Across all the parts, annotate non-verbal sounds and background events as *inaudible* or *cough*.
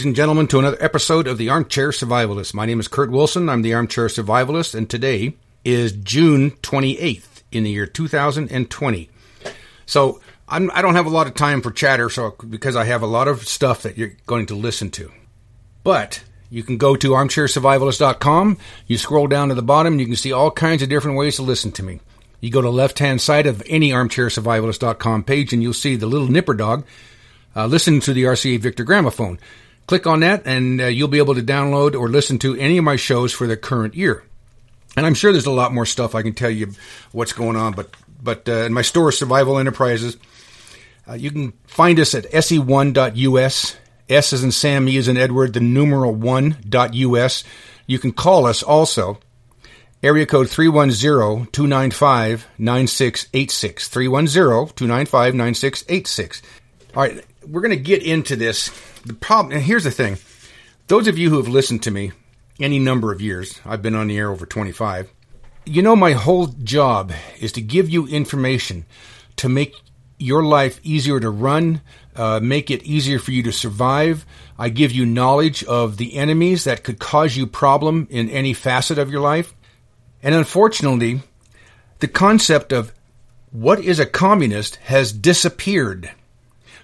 Ladies and gentlemen, to another episode of the Armchair Survivalist. My name is Kurt Wilson. I'm the Armchair Survivalist, and today is June 28th in the year 2020. So I'm, I do not have a lot of time for chatter, so because I have a lot of stuff that you're going to listen to. But you can go to armchairsurvivalist.com. You scroll down to the bottom, you can see all kinds of different ways to listen to me. You go to left hand side of any armchairsurvivalist.com page, and you'll see the little nipper dog uh, listen to the RCA Victor gramophone. Click on that, and uh, you'll be able to download or listen to any of my shows for the current year. And I'm sure there's a lot more stuff I can tell you what's going on, but but uh, in my store, Survival Enterprises, uh, you can find us at se1.us. S is in Sam, E is in Edward, the numeral one.us. You can call us also. Area code 310-295-9686. 310-295-9686. All right, we're going to get into this. The problem, and here's the thing: those of you who have listened to me any number of years, I've been on the air over 25. You know, my whole job is to give you information to make your life easier to run, uh, make it easier for you to survive. I give you knowledge of the enemies that could cause you problem in any facet of your life. And unfortunately, the concept of what is a communist has disappeared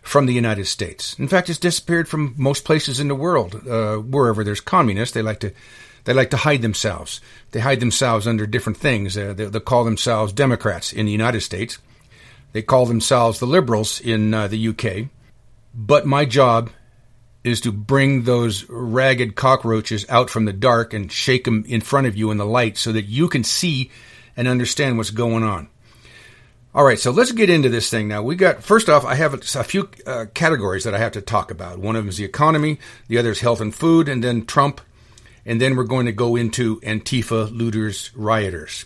from the United States. In fact, it's disappeared from most places in the world. Uh, wherever there's communists, they like to they like to hide themselves. They hide themselves under different things. Uh, they, they, call themselves Democrats in the United States. They call themselves the liberals in uh, the UK. But my job is to bring those ragged cockroaches out from the dark and shake them in front of you in the light so that you can see and understand what's going on. All right, so let's get into this thing now. We got first off, I have a, few uh, categories that I have to talk about. One of them is the economy, the other is health and food, and then Trump, and then we're going to go into Antifa looters, rioters.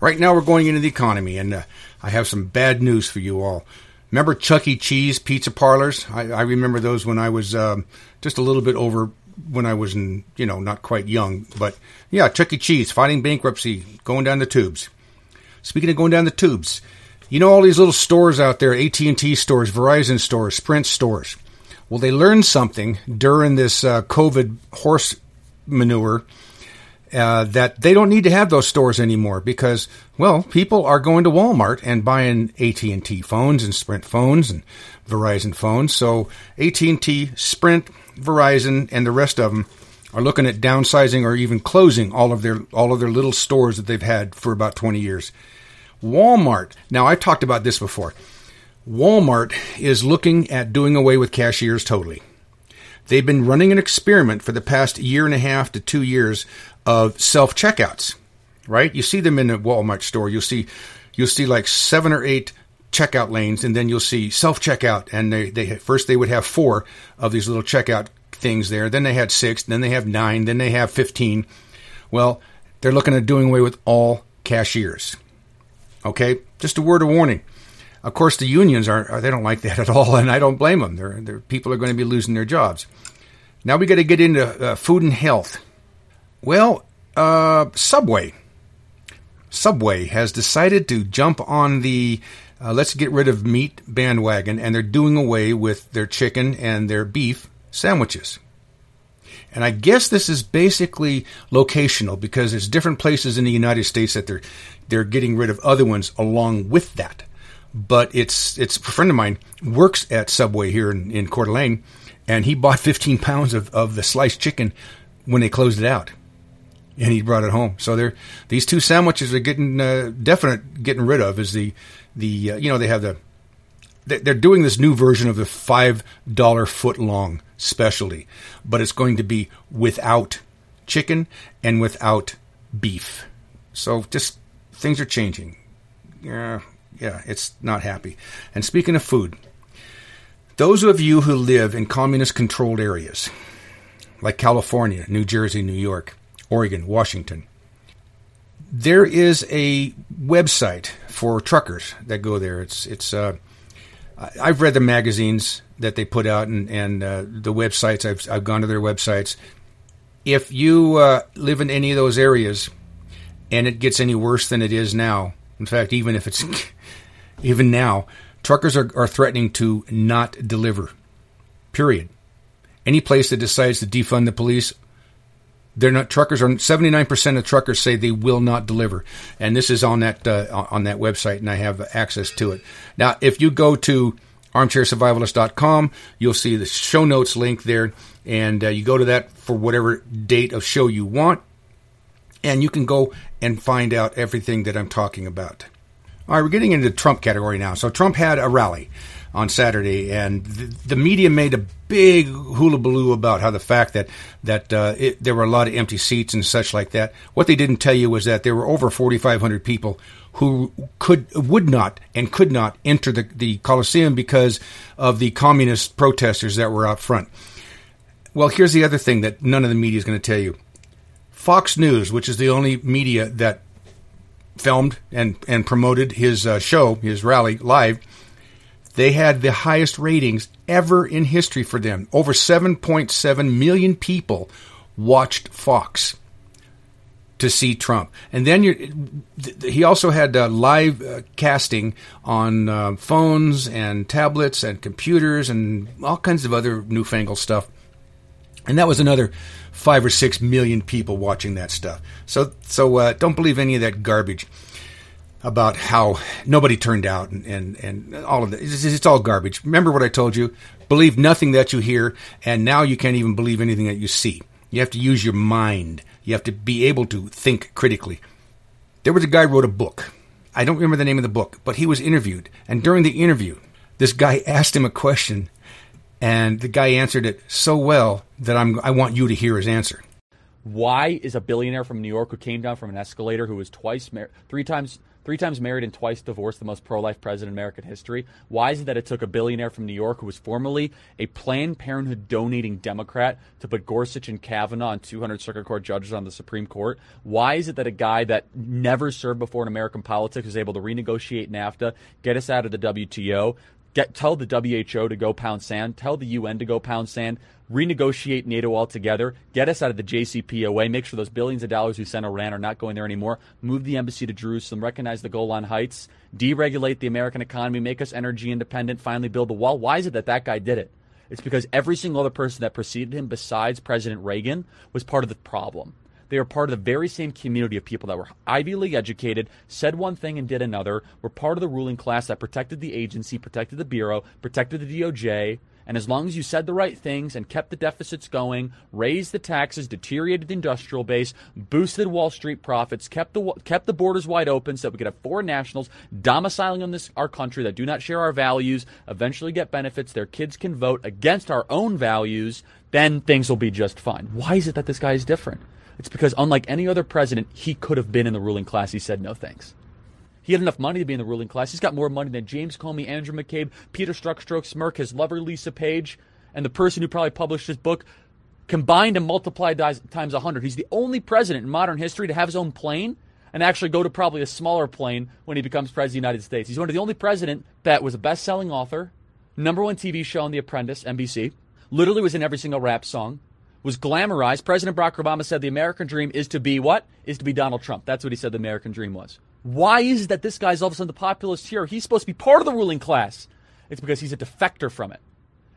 Right now, we're going into the economy, and uh, I have some bad news for you all. Remember Chuck E. Cheese pizza parlors? I, I remember those when I was um, just a little bit over when I was in, you know, not quite young. But yeah, Chuck E. Cheese fighting bankruptcy, going down the tubes. Speaking of going down the tubes, you know all these little stores out there, AT&T stores, Verizon stores, Sprint stores. Well, they learned something during this uh, COVID horse manure uh, that they don't need to have those stores anymore because, well, people are going to Walmart and buying AT&T phones and Sprint phones and Verizon phones. So AT&T, Sprint, Verizon, and the rest of them are looking at downsizing or even closing all of their all of their little stores that they've had for about 20 years. Walmart. Now, I've talked about this before. Walmart is looking at doing away with cashiers totally. They've been running an experiment for the past year and a half to two years of self checkouts. Right? You see them in a Walmart store. You'll see you'll see like seven or eight checkout lanes, and then you'll see self checkout. And they, they first they would have four of these little checkout things there. Then they had six. Then they have nine. Then they have fifteen. Well, they're looking at doing away with all cashiers. Okay, just a word of warning. Of course, the unions are they don't like that at all, and I don't blame them. They're, they're people are going to be losing their jobs. Now we got to get into uh, food and health. Well, uh, Subway. Subway has decided to jump on the uh, let's get rid of meat bandwagon, and they're doing away with their chicken and their beef sandwiches. And I guess this is basically locational because there's different places in the United States that they're they're getting rid of other ones along with that. But it's it's a friend of mine works at Subway here in, in Coeur d'Alene, and he bought *laughs* 15 pounds of, of the sliced chicken when they closed it out, and he brought it home. So they're these two sandwiches are getting uh, definite getting rid of. Is the the uh, you know they have the they're doing this new version of the five dollar foot long specialty, but it's going to be without chicken and without beef. So just things are changing. Yeah, yeah, it's not happy. And speaking of food, those of you who live in communist controlled areas like California, New Jersey, New York, Oregon, Washington, there is a website for truckers that go there. It's it's uh, I've read the magazines that they put out and, and uh, the websites. I've I've gone to their websites. If you uh, live in any of those areas, and it gets any worse than it is now. In fact, even if it's *laughs* even now, truckers are, are threatening to not deliver. Period. Any place that decides to defund the police, they're not truckers are 79% of truckers say they will not deliver and this is on that uh, on that website and i have access to it now if you go to armchairsurvivalist.com you'll see the show notes link there and uh, you go to that for whatever date of show you want and you can go and find out everything that i'm talking about all right we're getting into the trump category now so trump had a rally on Saturday, and the, media made a big hullabaloo about how the fact that that uh, it, there were a lot of empty seats and such like that. What they didn't tell you was that there were over 4,500 people who could would not and could not enter the, the Coliseum because of the communist protesters that were out front. Well, here's the other thing that none of the media is going to tell you. Fox News, which is the only media that filmed and, and promoted his uh, show, his rally live, they had the highest ratings ever in history for them. Over 7.7 million people watched Fox to see Trump. And then he also had uh, live uh, casting on uh, phones and tablets and computers and all kinds of other newfangled stuff. And that was another five or six million people watching that stuff. So, so uh, don't believe any of that garbage about how nobody turned out and, and, and all of it. It's, it's, all garbage. Remember what I told you? Believe nothing that you hear, and now you can't even believe anything that you see. You have to use your mind. You have to be able to think critically. There was a guy wrote a book. I don't remember the name of the book, but he was interviewed. And during the interview, this guy asked him a question, and the guy answered it so well that I'm, I want you to hear his answer. Why is a billionaire from New York who came down from an escalator, who was twice married, three times three times married and twice divorced, the most pro life president in American history. Why is it that it took a billionaire from New York who was formerly a Planned Parenthood donating Democrat to put Gorsuch and Kavanaugh and 200 circuit court judges on the Supreme Court? Why is it that a guy that never served before in American politics is able to renegotiate NAFTA, get us out of the WTO, Get, tell the WHO to go pound sand, tell the UN to go pound sand, renegotiate NATO altogether, get us out of the JCPOA, make sure those billions of dollars we sent Iran are not going there anymore, move the embassy to Jerusalem, recognize the Golan Heights, deregulate the American economy, make us energy independent, finally build the wall. Why is it that that guy did it? It's because every single other person that preceded him, besides President Reagan, was part of the problem. They are part of the very same community of people that were Ivy League educated, said one thing and did another, were part of the ruling class that protected the agency, protected the Bureau, protected the DOJ. And as long as you said the right things and kept the deficits going, raised the taxes, deteriorated the industrial base, boosted Wall Street profits, kept the kept the borders wide open so that we could have foreign nationals domiciling in this our country that do not share our values, eventually get benefits, their kids can vote against our own values, then things will be just fine. Why is it that this guy is different? It's because, unlike any other president, he could have been in the ruling class. He said no thanks. He had enough money to be in the ruling class. He's got more money than James Comey, Andrew McCabe, Peter Strzok, Smirk, his lover Lisa Page, and the person who probably published his book combined and multiplied times 100. He's the only president in modern history to have his own plane and actually go to probably a smaller plane when he becomes president of the United States. He's one of the only president that was a best-selling author, number one TV show on The Apprentice, NBC, literally was in every single rap song, was glamorized. President Barack Obama said the American dream is to be what? Is to be Donald Trump. That's what he said the American dream was. Why is it that this guy's all of a sudden the populist hero? He's supposed to be part of the ruling class. It's because he's a defector from it.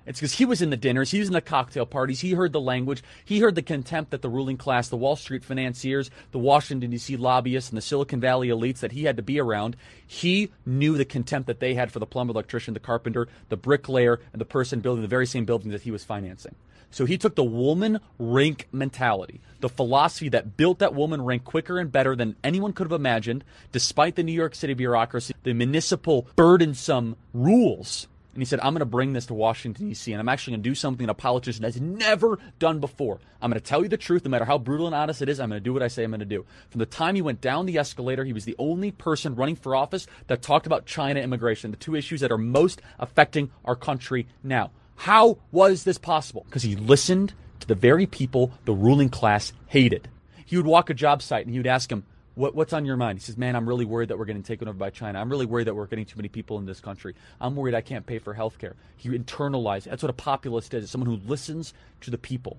It's because he was in the dinners, he was in the cocktail parties, he heard the language, he heard the contempt that the ruling class, the Wall Street financiers, the Washington, D.C. lobbyists, and the Silicon Valley elites that he had to be around. He knew the contempt that they had for the plumber, electrician, the carpenter, the bricklayer, and the person building the very same building that he was financing. So he took the Wollman Rink mentality, the philosophy that built that Wollman Rink quicker and better than anyone could have imagined, despite the New York City bureaucracy, the municipal burdensome rules. And he said, I'm going to bring this to Washington, D.C., and I'm actually going to do something a politician has never done before. I'm going to tell you the truth, no matter how brutal and honest it is. I'm going to do what I say I'm going to do. From the time he went down the escalator, he was the only person running for office that talked about China immigration, the two issues that are most affecting our country now. How was this possible? Because he listened to the very people the ruling class hated. He would walk a job site and he would ask him, what, what's on your mind? He says, Man, I'm really worried that we're getting taken over by China. I'm really worried that we're getting too many people in this country. I'm worried I can't pay for health care. He internalized. That's what a populist is. someone who listens to the people.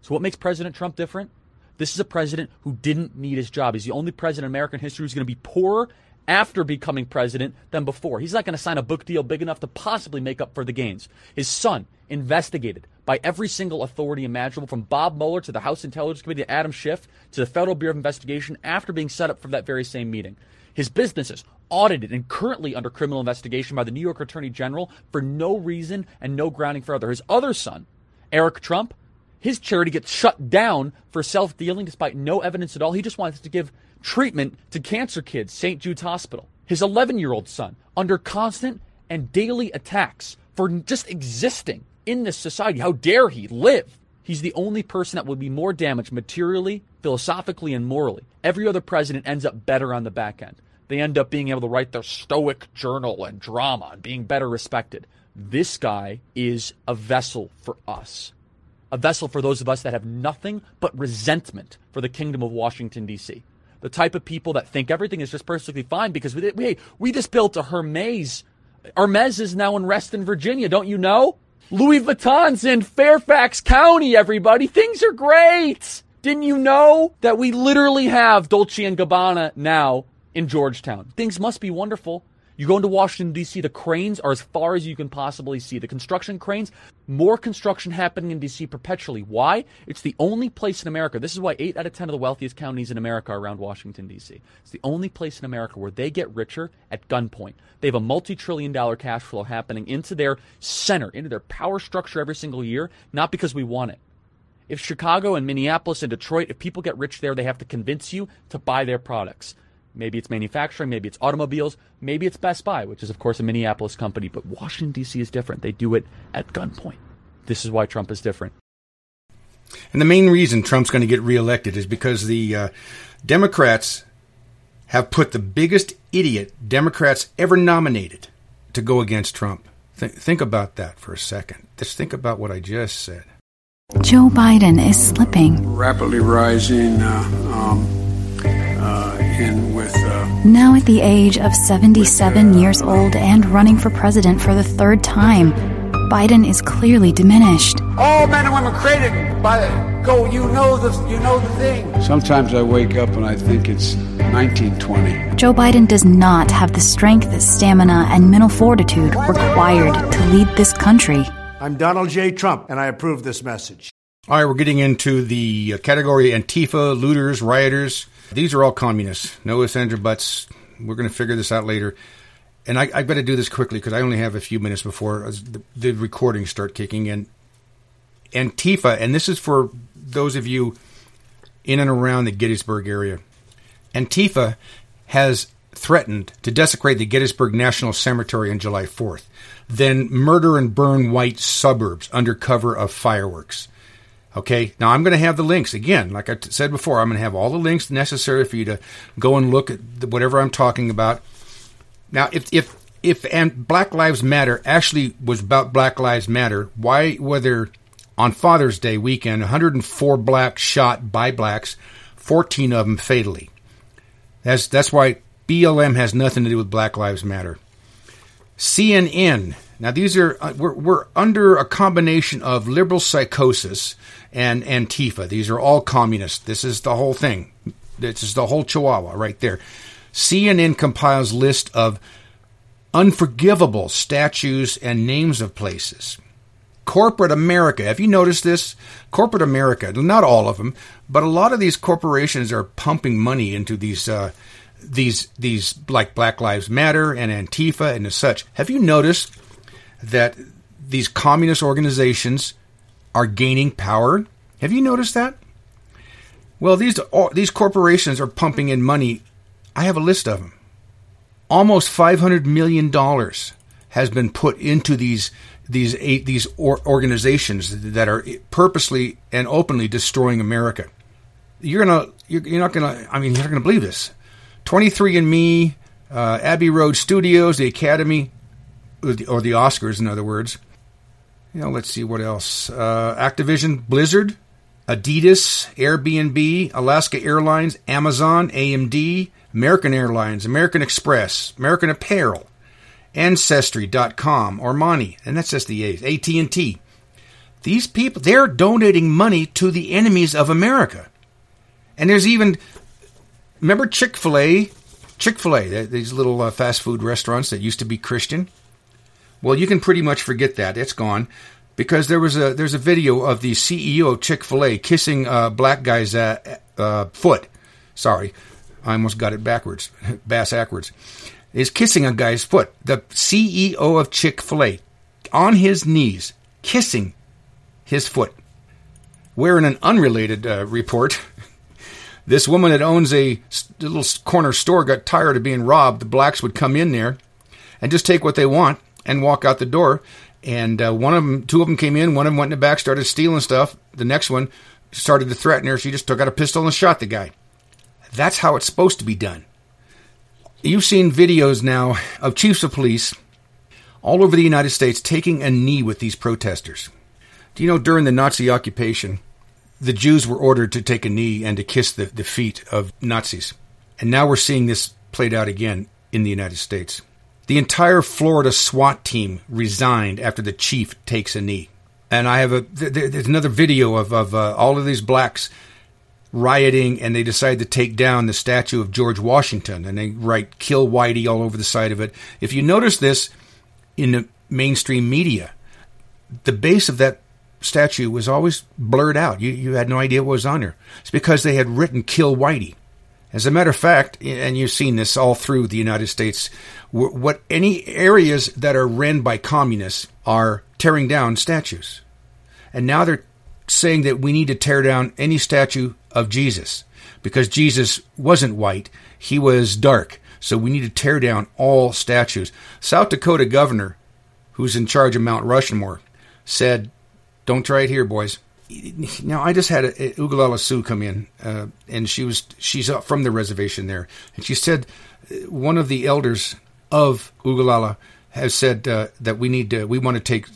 So what makes President Trump different? This is a president who didn't need his job. He's the only president in American history who's going to be poorer after becoming president than before. He's not going to sign a book deal big enough to possibly make up for the gains. His son, investigated by every single authority imaginable, from Bob Mueller to the House Intelligence Committee to Adam Schiff to the Federal Bureau of Investigation, after being set up for that very same meeting. His businesses audited and currently under criminal investigation by the New York Attorney General for no reason and no grounding for other. His other son, Eric Trump, his charity gets shut down for self dealing despite no evidence at all. He just wants to give treatment to cancer kids, St. Jude's Hospital. His 11 year old son, under constant and daily attacks for just existing in this society. How dare he live? He's the only person that would be more damaged materially, philosophically, and morally. Every other president ends up better on the back end. They end up being able to write their stoic journal and drama and being better respected. This guy is a vessel for us. A vessel for those of us that have nothing but resentment for the kingdom of Washington, D.C. The type of people that think everything is just perfectly fine because we, we, we just built a Hermes. Hermes is now in Reston, Virginia. Don't you know? Louis Vuitton's in Fairfax County, everybody. Things are great. Didn't you know that we literally have Dolce and Gabbana now in Georgetown? Things must be wonderful. You go into Washington, D.C., the cranes are as far as you can possibly see. The construction cranes, more construction happening in D.C. perpetually. Why? It's the only place in America. This is why 8 out of 10 of the wealthiest counties in America are around Washington, D.C. It's the only place in America where they get richer at gunpoint. They have a multi trillion dollar cash flow happening into their center, into their power structure every single year, not because we want it. If Chicago and Minneapolis and Detroit, if people get rich there, they have to convince you to buy their products. Maybe it's manufacturing, maybe it's automobiles, maybe it's Best Buy, which is, of course, a Minneapolis company. But Washington, D.C. is different. They do it at gunpoint. This is why Trump is different. And the main reason Trump's going to get reelected is because the uh, Democrats have put the biggest idiot Democrats ever nominated to go against Trump. Th- think about that for a second. Just think about what I just said. Joe Biden is slipping. Rapidly rising. Uh, um in with. Uh, now at the age of 77 with, uh, years old and running for president for the third time, Biden is clearly diminished. All men and women created by the go. You know the you know the thing. Sometimes I wake up and I think it's 1920. Joe Biden does not have the strength, stamina, and mental fortitude required to lead this country. I'm Donald J. Trump, and I approve this message. All right, we're getting into the category Antifa, looters, rioters. These are all communists. No ifs, ands, or buts. We're going to figure this out later. And I, have got to do this quickly because I only have a few minutes before the, the recordings start kicking in. Antifa, and this is for those of you in and around the Gettysburg area. Antifa has threatened to desecrate the Gettysburg National Cemetery on July 4th, then murder and burn white suburbs under cover of fireworks. Okay, now I'm going to have the links again. Like I said before, I'm going to have all the links necessary for you to go and look at whatever I'm talking about. Now, if if if and Black Lives Matter actually was about Black Lives Matter, why whether on Father's Day weekend 104 blacks shot by blacks, 14 of them fatally. That's that's why BLM has nothing to do with Black Lives Matter. CNN. Now these are uh, we're, we're under a combination of liberal psychosis and Antifa. These are all communists. This is the whole thing. This is the whole chihuahua right there. CNN compiles list of unforgivable statues and names of places. Corporate America. Have you noticed this? Corporate America. Not all of them, but a lot of these corporations are pumping money into these uh, these these like Black Lives Matter and Antifa and such. Have you noticed that these communist organizations are gaining power. Have you noticed that? Well, these these corporations are pumping in money. I have a list of them. Almost 500 million dollars has been put into these these eight, these organizations that are purposely and openly destroying America. You're gonna you're, you're not gonna I mean you're not gonna believe this. 23andMe, uh, Abbey Road Studios, the Academy, or the, Oscars, in other words, you know, let's see what else. Uh, Activision, Blizzard, Adidas, Airbnb, Alaska Airlines, Amazon, AMD, American Airlines, American Express, American Apparel, Ancestry.com, Armani, and that's just the A's, AT&T. These people, they're donating money to the enemies of America. And there's even, remember Chick-fil-A Chick fil A, these little uh, fast food restaurants that used to be Christian. Well, you can pretty much forget that. It's gone because there was a there's a video of the CEO of Chick Fil A kissing a black guy's uh, uh, foot. Sorry, I almost got it backwards, *laughs* bass backwards. Is kissing a guy's foot. The CEO of Chick Fil A on his knees kissing his foot. Where in an unrelated uh, report, *laughs* this woman that owns a little corner store got tired of being robbed. The blacks would come in there and just take what they want and walk out the door. And uh, one of them, two of them came in. One of them went in the back, started stealing stuff. The next one started to threaten her. She just took out a pistol and shot the guy. That's how it's supposed to be done. You've seen videos now of chiefs of police all over the United States taking a knee with these protesters. Do you know during the Nazi occupation, the Jews were ordered to take a knee and to kiss the, the feet of Nazis? And now we're seeing this played out again in the United States. The entire Florida SWAT team resigned after the chief takes a knee. And I have a there's another video of of uh, all of these blacks rioting, and they decide to take down the statue of George Washington, and they write "Kill Whitey" all over the side of it. If you notice this in the mainstream media, the base of that statue was always blurred out. You you had no idea what was on there. It's because they had written "Kill Whitey." As a matter of fact, and you've seen this all through the United States, what any areas that are run by communists are tearing down statues. And now they're saying that we need to tear down any statue of Jesus because Jesus wasn't white, he was dark. So we need to tear down all statues. South Dakota governor, who's in charge of Mount Rushmore, said, Don't try it here, boys now I just had a, a Oglala Sioux come in, uh, and she was she's from the reservation there, and she said uh, one of the elders of Oglala has said uh, that we need to we want to take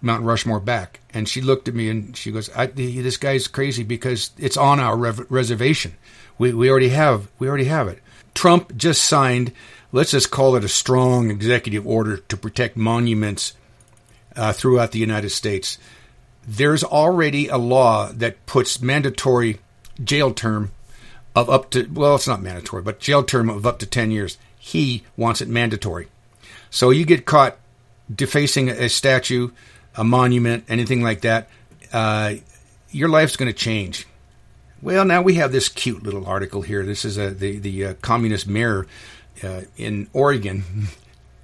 Mount Rushmore back, and she looked at me and she goes, "This guy's crazy because it's on our rev- reservation. We we already have we already have it." Trump just signed. Let's just call it a strong executive order to protect monuments uh, throughout the United States there's already a law that puts mandatory jail term of up to well it's not mandatory but jail term of up to 10 years. He wants it mandatory. So you get caught defacing a statue a monument anything like that uh, your life's going to change. Well now we have this cute little article here. This is a, the, the uh, communist mayor uh, in oregon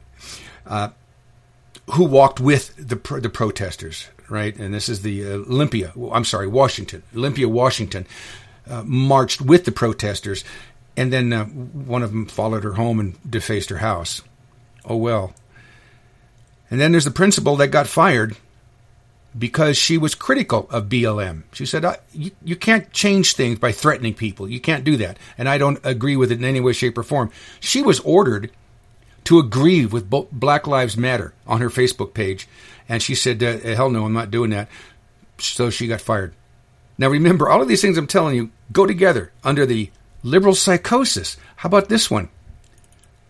*laughs* uh, who walked with the, the protesters right? And this is the uh, Olympia, I'm sorry, Washington, Olympia, Washington, uh, marched with the protesters, and then uh, one of them followed her home and defaced her house. Oh well. And then there's the principal that got fired because she was critical of BLM. She said, you, you can't change things by threatening people. You can't do that. And I don't agree with it in any way, shape, or form. She was ordered to agree with Black Lives Matter on her Facebook page. And she said, uh, hell no, I'm not doing that. So she got fired. Now remember, all of these things I'm telling you go together under the liberal psychosis. How about this one?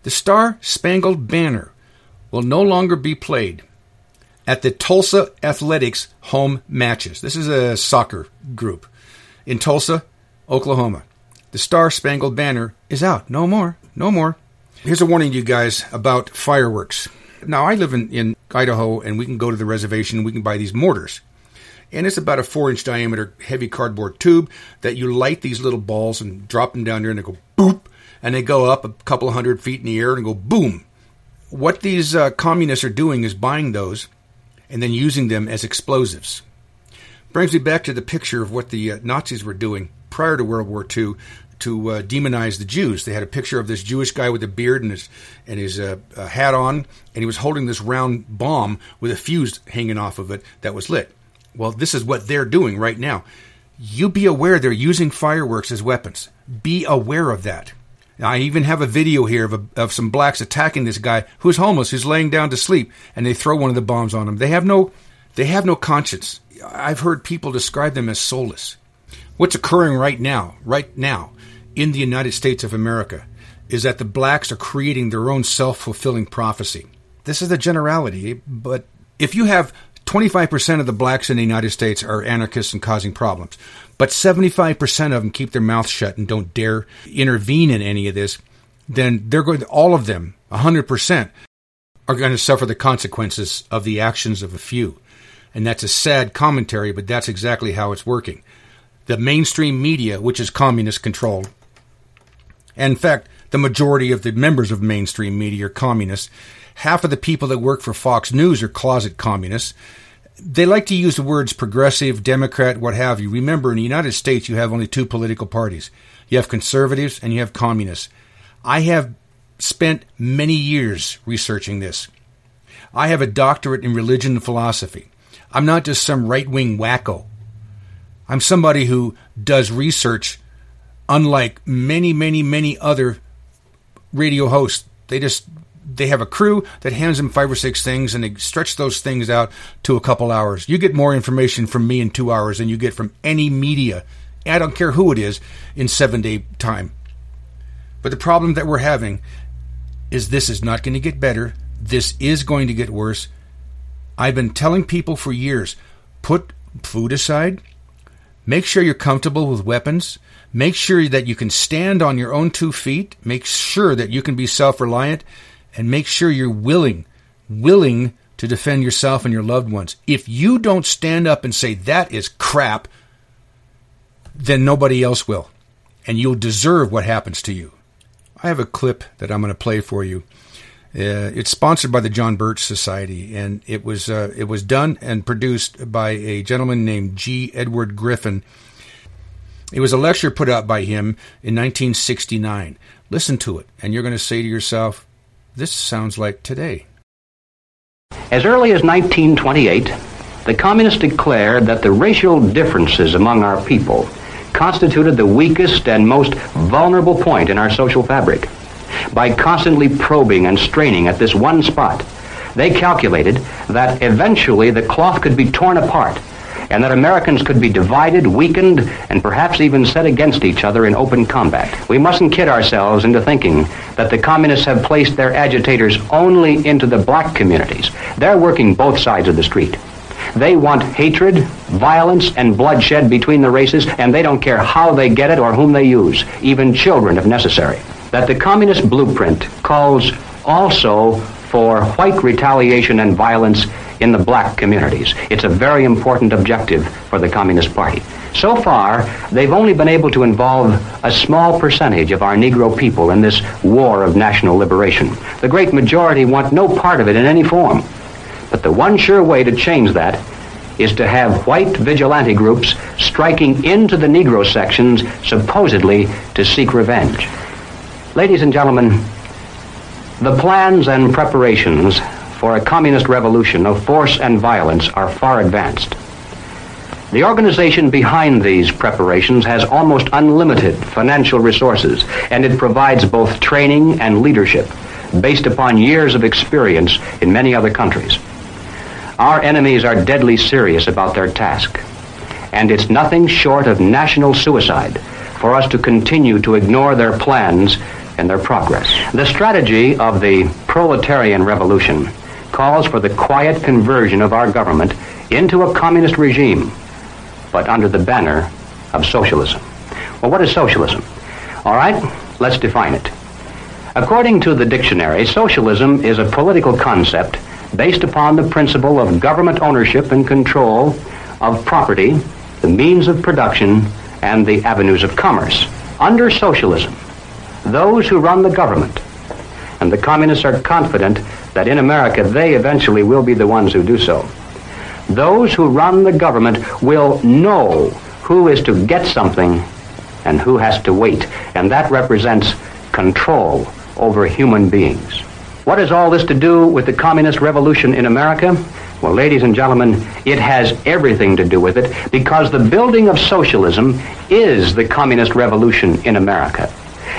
The Star Spangled Banner will no longer be played at the Tulsa Athletics home matches. This is a soccer group in Tulsa, Oklahoma. The Star Spangled Banner is out. No more. No more. Here's a warning to you guys about fireworks. Now, I live in, in Idaho, and we can go to the reservation and we can buy these mortars. And it's about a four inch diameter heavy cardboard tube that you light these little balls and drop them down there, and they go boop, and they go up a couple hundred feet in the air and go boom. What these uh, communists are doing is buying those and then using them as explosives. Brings me back to the picture of what the uh, Nazis were doing prior to World War II to uh, demonize the Jews. They had a picture of this Jewish guy with a beard and his and his uh, uh, hat on, and he was holding this round bomb with a fuse hanging off of it that was lit. Well, this is what they're doing right now. You be aware they're using fireworks as weapons. Be aware of that. I even have a video here of, a, of some blacks attacking this guy who's homeless, who's laying down to sleep, and they throw one of the bombs on him. They have no, they have no conscience. I've heard people describe them as soulless. What's occurring right now, right now, in the United States of America is that the blacks are creating their own self fulfilling prophecy. This is the generality, but if you have 25% of the blacks in the United States are anarchists and causing problems, but 75% of them keep their mouths shut and don't dare intervene in any of this, then they're going. All of them, hundred percent, are going to suffer the consequences of the actions of a few. And that's a sad commentary, but that's exactly how it's working. The mainstream media, which is communist controlled, in fact, the majority of the members of mainstream media are communists. Half of the people that work for Fox News are closet communists. They like to use the words progressive, Democrat, what have you. Remember, in the United States, you have only two political parties you have conservatives and you have communists. I have spent many years researching this. I have a doctorate in religion and philosophy. I'm not just some right wing wacko. I'm somebody who does research unlike many, many, many other radio hosts. They just they have a crew that hands them five or six things and they stretch those things out to a couple hours. You get more information from me in two hours than you get from any media. I don't care who it is in seven day time. But the problem that we're having is this is not going to get better. This is going to get worse. I've been telling people for years put food aside, make sure you're comfortable with weapons, make sure that you can stand on your own two feet, make sure that you can be self reliant, and make sure you're willing, willing to defend yourself and your loved ones. If you don't stand up and say that is crap, then nobody else will. And you'll deserve what happens to you. I have a clip that I'm going to play for you. Uh, it's sponsored by the John Birch Society, and it was uh, it was done and produced by a gentleman named G. Edward Griffin. It was a lecture put out by him in 1969. Listen to it, and you're going to say to yourself, "This sounds like today." As early as 1928, the communists declared that the racial differences among our people constituted the weakest and most vulnerable point in our social fabric. By constantly probing and straining at this one spot, they calculated that eventually the cloth could be torn apart and that Americans could be divided, weakened, and perhaps even set against each other in open combat. We mustn't kid ourselves into thinking that the communists have placed their agitators only into the black communities. They're working both sides of the street. They want hatred, violence, and bloodshed between the races, and they don't care how they get it or whom they use, even children if necessary. That the communist blueprint calls also for white retaliation and violence in the black communities. It's a very important objective for the Communist Party. So far, they've only been able to involve a small percentage of our Negro people in this war of national liberation. The great majority want no part of it in any form. But the one sure way to change that is to have white vigilante groups striking into the Negro sections supposedly to seek revenge. Ladies and gentlemen, the plans and preparations for a communist revolution of force and violence are far advanced. The organization behind these preparations has almost unlimited financial resources, and it provides both training and leadership based upon years of experience in many other countries. Our enemies are deadly serious about their task, and it's nothing short of national suicide for us to continue to ignore their plans and their progress. The strategy of the proletarian revolution calls for the quiet conversion of our government into a communist regime, but under the banner of socialism. Well, what is socialism? All right, let's define it. According to the dictionary, socialism is a political concept based upon the principle of government ownership and control of property, the means of production, and the avenues of commerce. Under socialism, those who run the government, and the communists are confident that in America they eventually will be the ones who do so. Those who run the government will know who is to get something and who has to wait, and that represents control over human beings. What has all this to do with the communist revolution in America? Well, ladies and gentlemen, it has everything to do with it because the building of socialism is the communist revolution in America.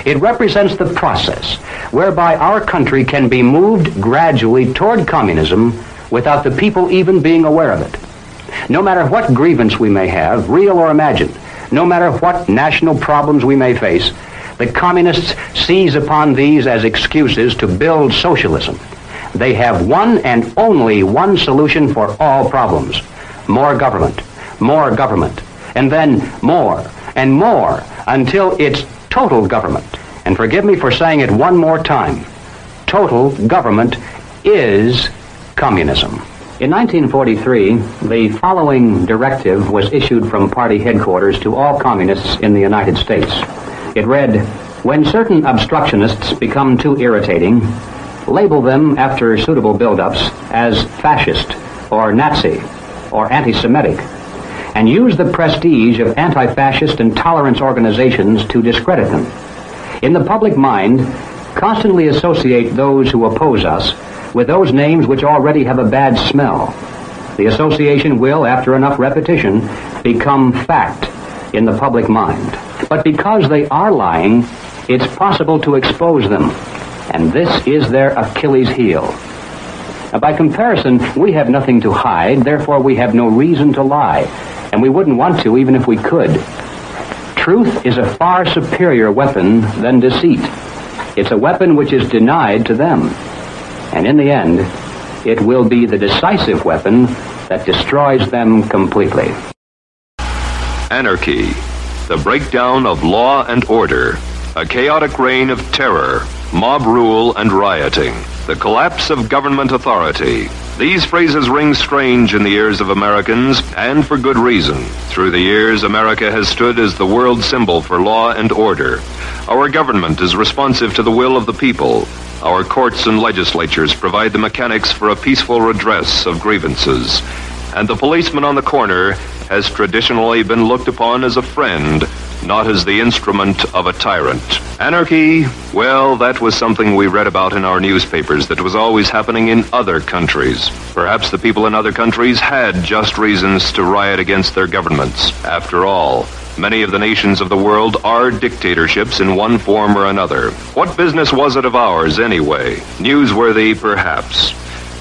It represents the process whereby our country can be moved gradually toward communism without the people even being aware of it. No matter what grievance we may have, real or imagined, no matter what national problems we may face, the communists seize upon these as excuses to build socialism. They have one and only one solution for all problems. More government, more government, and then more and more until it's total government. And forgive me for saying it one more time. Total government is communism. In 1943, the following directive was issued from party headquarters to all communists in the United States. It read, When certain obstructionists become too irritating, label them after suitable buildups as fascist or Nazi or anti-Semitic and use the prestige of anti-fascist and tolerance organizations to discredit them. In the public mind, constantly associate those who oppose us with those names which already have a bad smell. The association will, after enough repetition, become fact in the public mind. But because they are lying, it's possible to expose them. And this is their Achilles heel. Now, by comparison, we have nothing to hide, therefore we have no reason to lie. And we wouldn't want to even if we could. Truth is a far superior weapon than deceit. It's a weapon which is denied to them. And in the end, it will be the decisive weapon that destroys them completely. Anarchy, the breakdown of law and order, a chaotic reign of terror, mob rule and rioting, the collapse of government authority. These phrases ring strange in the ears of Americans, and for good reason. Through the years, America has stood as the world symbol for law and order. Our government is responsive to the will of the people. Our courts and legislatures provide the mechanics for a peaceful redress of grievances. And the policeman on the corner has traditionally been looked upon as a friend, not as the instrument of a tyrant. Anarchy, well, that was something we read about in our newspapers that was always happening in other countries. Perhaps the people in other countries had just reasons to riot against their governments. After all, Many of the nations of the world are dictatorships in one form or another. What business was it of ours, anyway? Newsworthy, perhaps.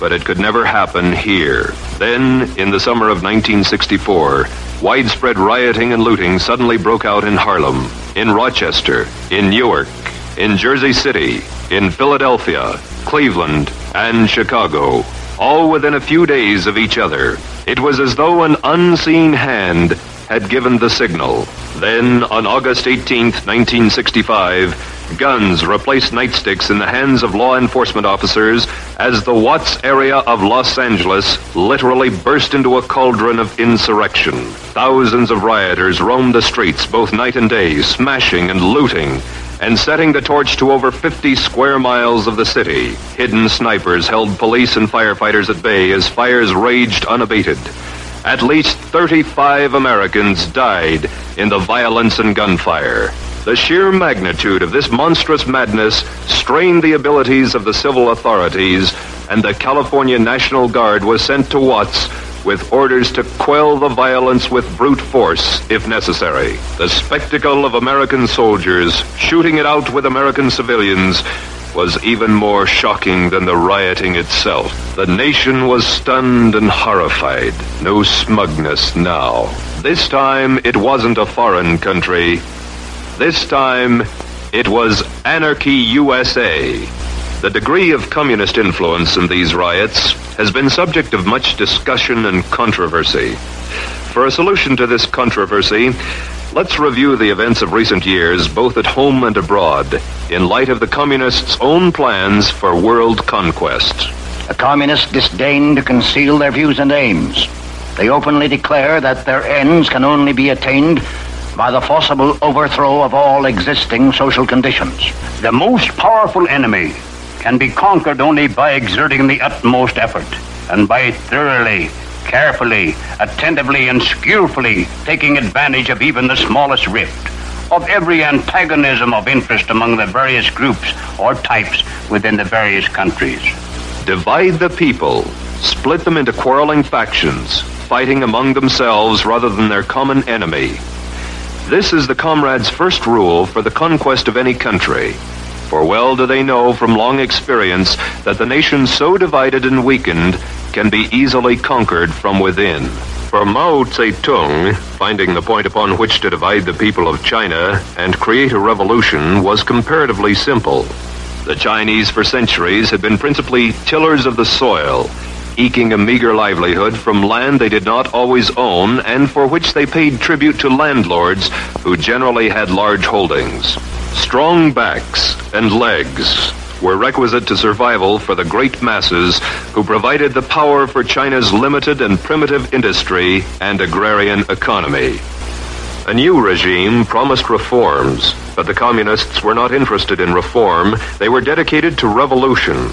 But it could never happen here. Then, in the summer of 1964, widespread rioting and looting suddenly broke out in Harlem, in Rochester, in Newark, in Jersey City, in Philadelphia, Cleveland, and Chicago, all within a few days of each other. It was as though an unseen hand had given the signal. Then, on August 18, 1965, guns replaced nightsticks in the hands of law enforcement officers as the Watts area of Los Angeles literally burst into a cauldron of insurrection. Thousands of rioters roamed the streets both night and day, smashing and looting and setting the torch to over 50 square miles of the city. Hidden snipers held police and firefighters at bay as fires raged unabated. At least 35 Americans died in the violence and gunfire. The sheer magnitude of this monstrous madness strained the abilities of the civil authorities, and the California National Guard was sent to Watts with orders to quell the violence with brute force if necessary. The spectacle of American soldiers shooting it out with American civilians was even more shocking than the rioting itself. The nation was stunned and horrified. No smugness now. This time it wasn't a foreign country. This time it was Anarchy USA. The degree of communist influence in these riots has been subject of much discussion and controversy. For a solution to this controversy, Let's review the events of recent years, both at home and abroad, in light of the Communists' own plans for world conquest. The Communists disdain to conceal their views and aims. They openly declare that their ends can only be attained by the forcible overthrow of all existing social conditions. The most powerful enemy can be conquered only by exerting the utmost effort and by thoroughly carefully, attentively, and skillfully taking advantage of even the smallest rift, of every antagonism of interest among the various groups or types within the various countries. Divide the people, split them into quarreling factions, fighting among themselves rather than their common enemy. This is the comrades' first rule for the conquest of any country. For well do they know from long experience that the nation so divided and weakened can be easily conquered from within. For Mao Zedong, finding the point upon which to divide the people of China and create a revolution was comparatively simple. The Chinese for centuries had been principally tillers of the soil, eking a meager livelihood from land they did not always own and for which they paid tribute to landlords who generally had large holdings. Strong backs and legs were requisite to survival for the great masses who provided the power for China's limited and primitive industry and agrarian economy. A new regime promised reforms, but the communists were not interested in reform. They were dedicated to revolution.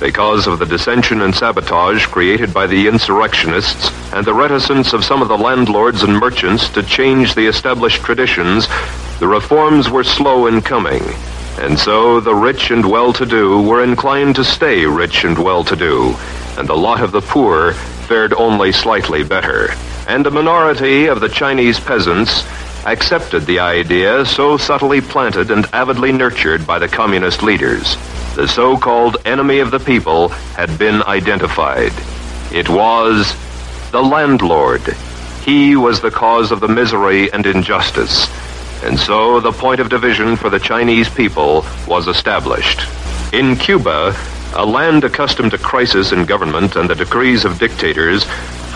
Because of the dissension and sabotage created by the insurrectionists and the reticence of some of the landlords and merchants to change the established traditions, the reforms were slow in coming. And so the rich and well-to-do were inclined to stay rich and well-to-do, and the lot of the poor fared only slightly better. And a minority of the Chinese peasants accepted the idea so subtly planted and avidly nurtured by the communist leaders. The so-called enemy of the people had been identified. It was the landlord. He was the cause of the misery and injustice. And so the point of division for the Chinese people was established. In Cuba, a land accustomed to crisis in government and the decrees of dictators,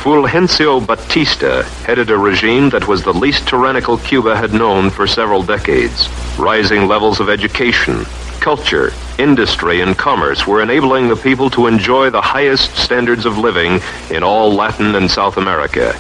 Fulgencio Batista headed a regime that was the least tyrannical Cuba had known for several decades. Rising levels of education, culture, industry, and commerce were enabling the people to enjoy the highest standards of living in all Latin and South America.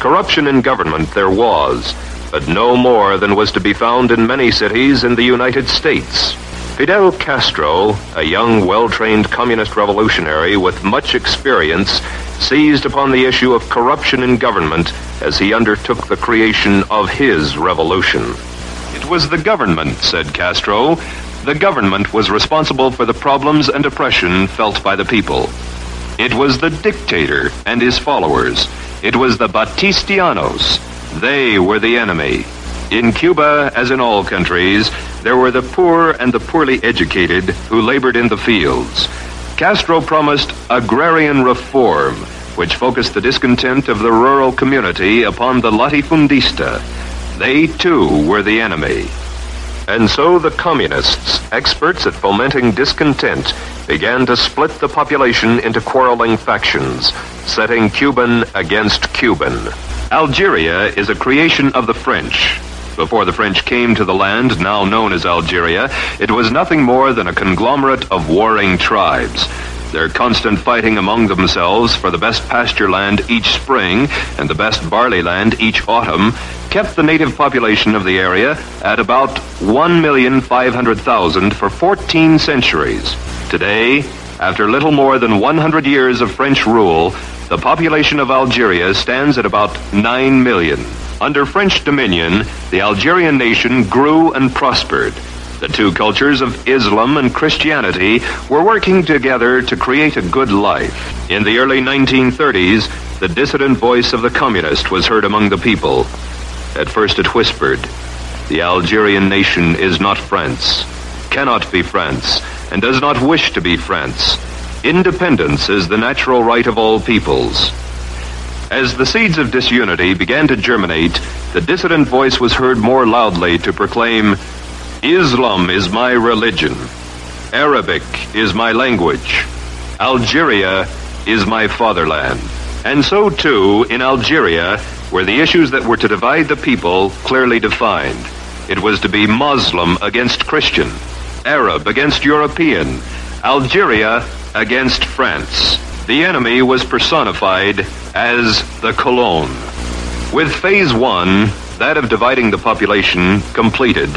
Corruption in government there was, but no more than was to be found in many cities in the United States. Fidel Castro, a young, well-trained communist revolutionary with much experience, seized upon the issue of corruption in government as he undertook the creation of his revolution. It was the government, said Castro. The government was responsible for the problems and oppression felt by the people. It was the dictator and his followers. It was the Batistianos, they were the enemy. In Cuba, as in all countries, there were the poor and the poorly educated who labored in the fields. Castro promised agrarian reform, which focused the discontent of the rural community upon the latifundista. They, too, were the enemy. And so the communists, experts at fomenting discontent, began to split the population into quarreling factions, setting Cuban against Cuban. Algeria is a creation of the French. Before the French came to the land now known as Algeria, it was nothing more than a conglomerate of warring tribes. Their constant fighting among themselves for the best pasture land each spring and the best barley land each autumn kept the native population of the area at about 1,500,000 for 14 centuries. Today, after little more than 100 years of French rule, the population of Algeria stands at about 9 million. Under French dominion, the Algerian nation grew and prospered. The two cultures of Islam and Christianity were working together to create a good life. In the early 1930s, the dissident voice of the communist was heard among the people. At first it whispered, the Algerian nation is not France, cannot be France, and does not wish to be France. Independence is the natural right of all peoples. As the seeds of disunity began to germinate, the dissident voice was heard more loudly to proclaim, Islam is my religion. Arabic is my language. Algeria is my fatherland. And so too, in Algeria, were the issues that were to divide the people clearly defined. It was to be Muslim against Christian, Arab against European, Algeria against France. The enemy was personified as the Colon. With phase one, that of dividing the population, completed,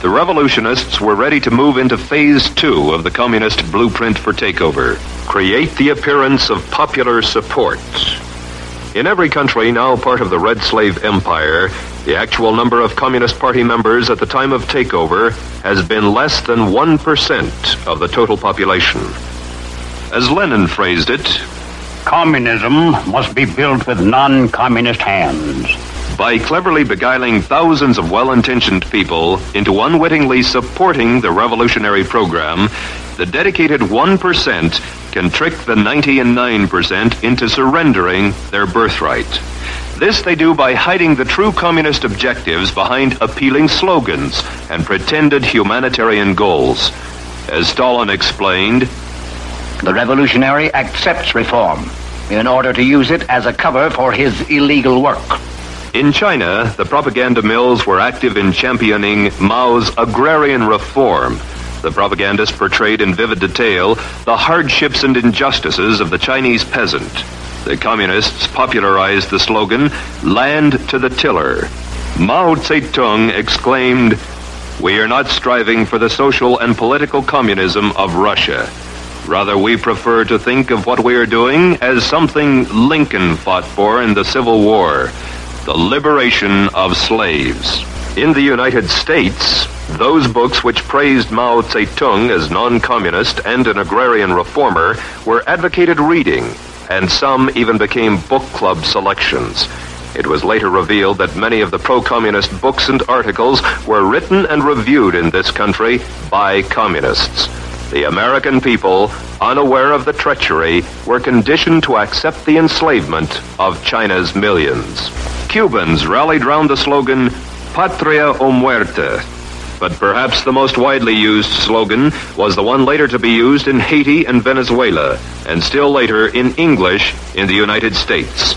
the revolutionists were ready to move into phase two of the communist blueprint for takeover. Create the appearance of popular support. In every country now part of the Red Slave Empire, the actual number of Communist Party members at the time of takeover has been less than 1% of the total population. As Lenin phrased it, communism must be built with non communist hands. By cleverly beguiling thousands of well intentioned people into unwittingly supporting the revolutionary program, the dedicated 1% can trick the 99% into surrendering their birthright. This they do by hiding the true communist objectives behind appealing slogans and pretended humanitarian goals. As Stalin explained, the revolutionary accepts reform in order to use it as a cover for his illegal work. In China, the propaganda mills were active in championing Mao's agrarian reform. The propagandists portrayed in vivid detail the hardships and injustices of the Chinese peasant. The communists popularized the slogan, Land to the Tiller. Mao Zedong exclaimed, We are not striving for the social and political communism of Russia. Rather, we prefer to think of what we are doing as something Lincoln fought for in the Civil War the liberation of slaves. In the United States, those books which praised Mao Zedong as non communist and an agrarian reformer were advocated reading, and some even became book club selections. It was later revealed that many of the pro communist books and articles were written and reviewed in this country by communists. The American people, unaware of the treachery, were conditioned to accept the enslavement of China's millions. Cubans rallied round the slogan, Patria o muerte. But perhaps the most widely used slogan was the one later to be used in Haiti and Venezuela, and still later in English in the United States.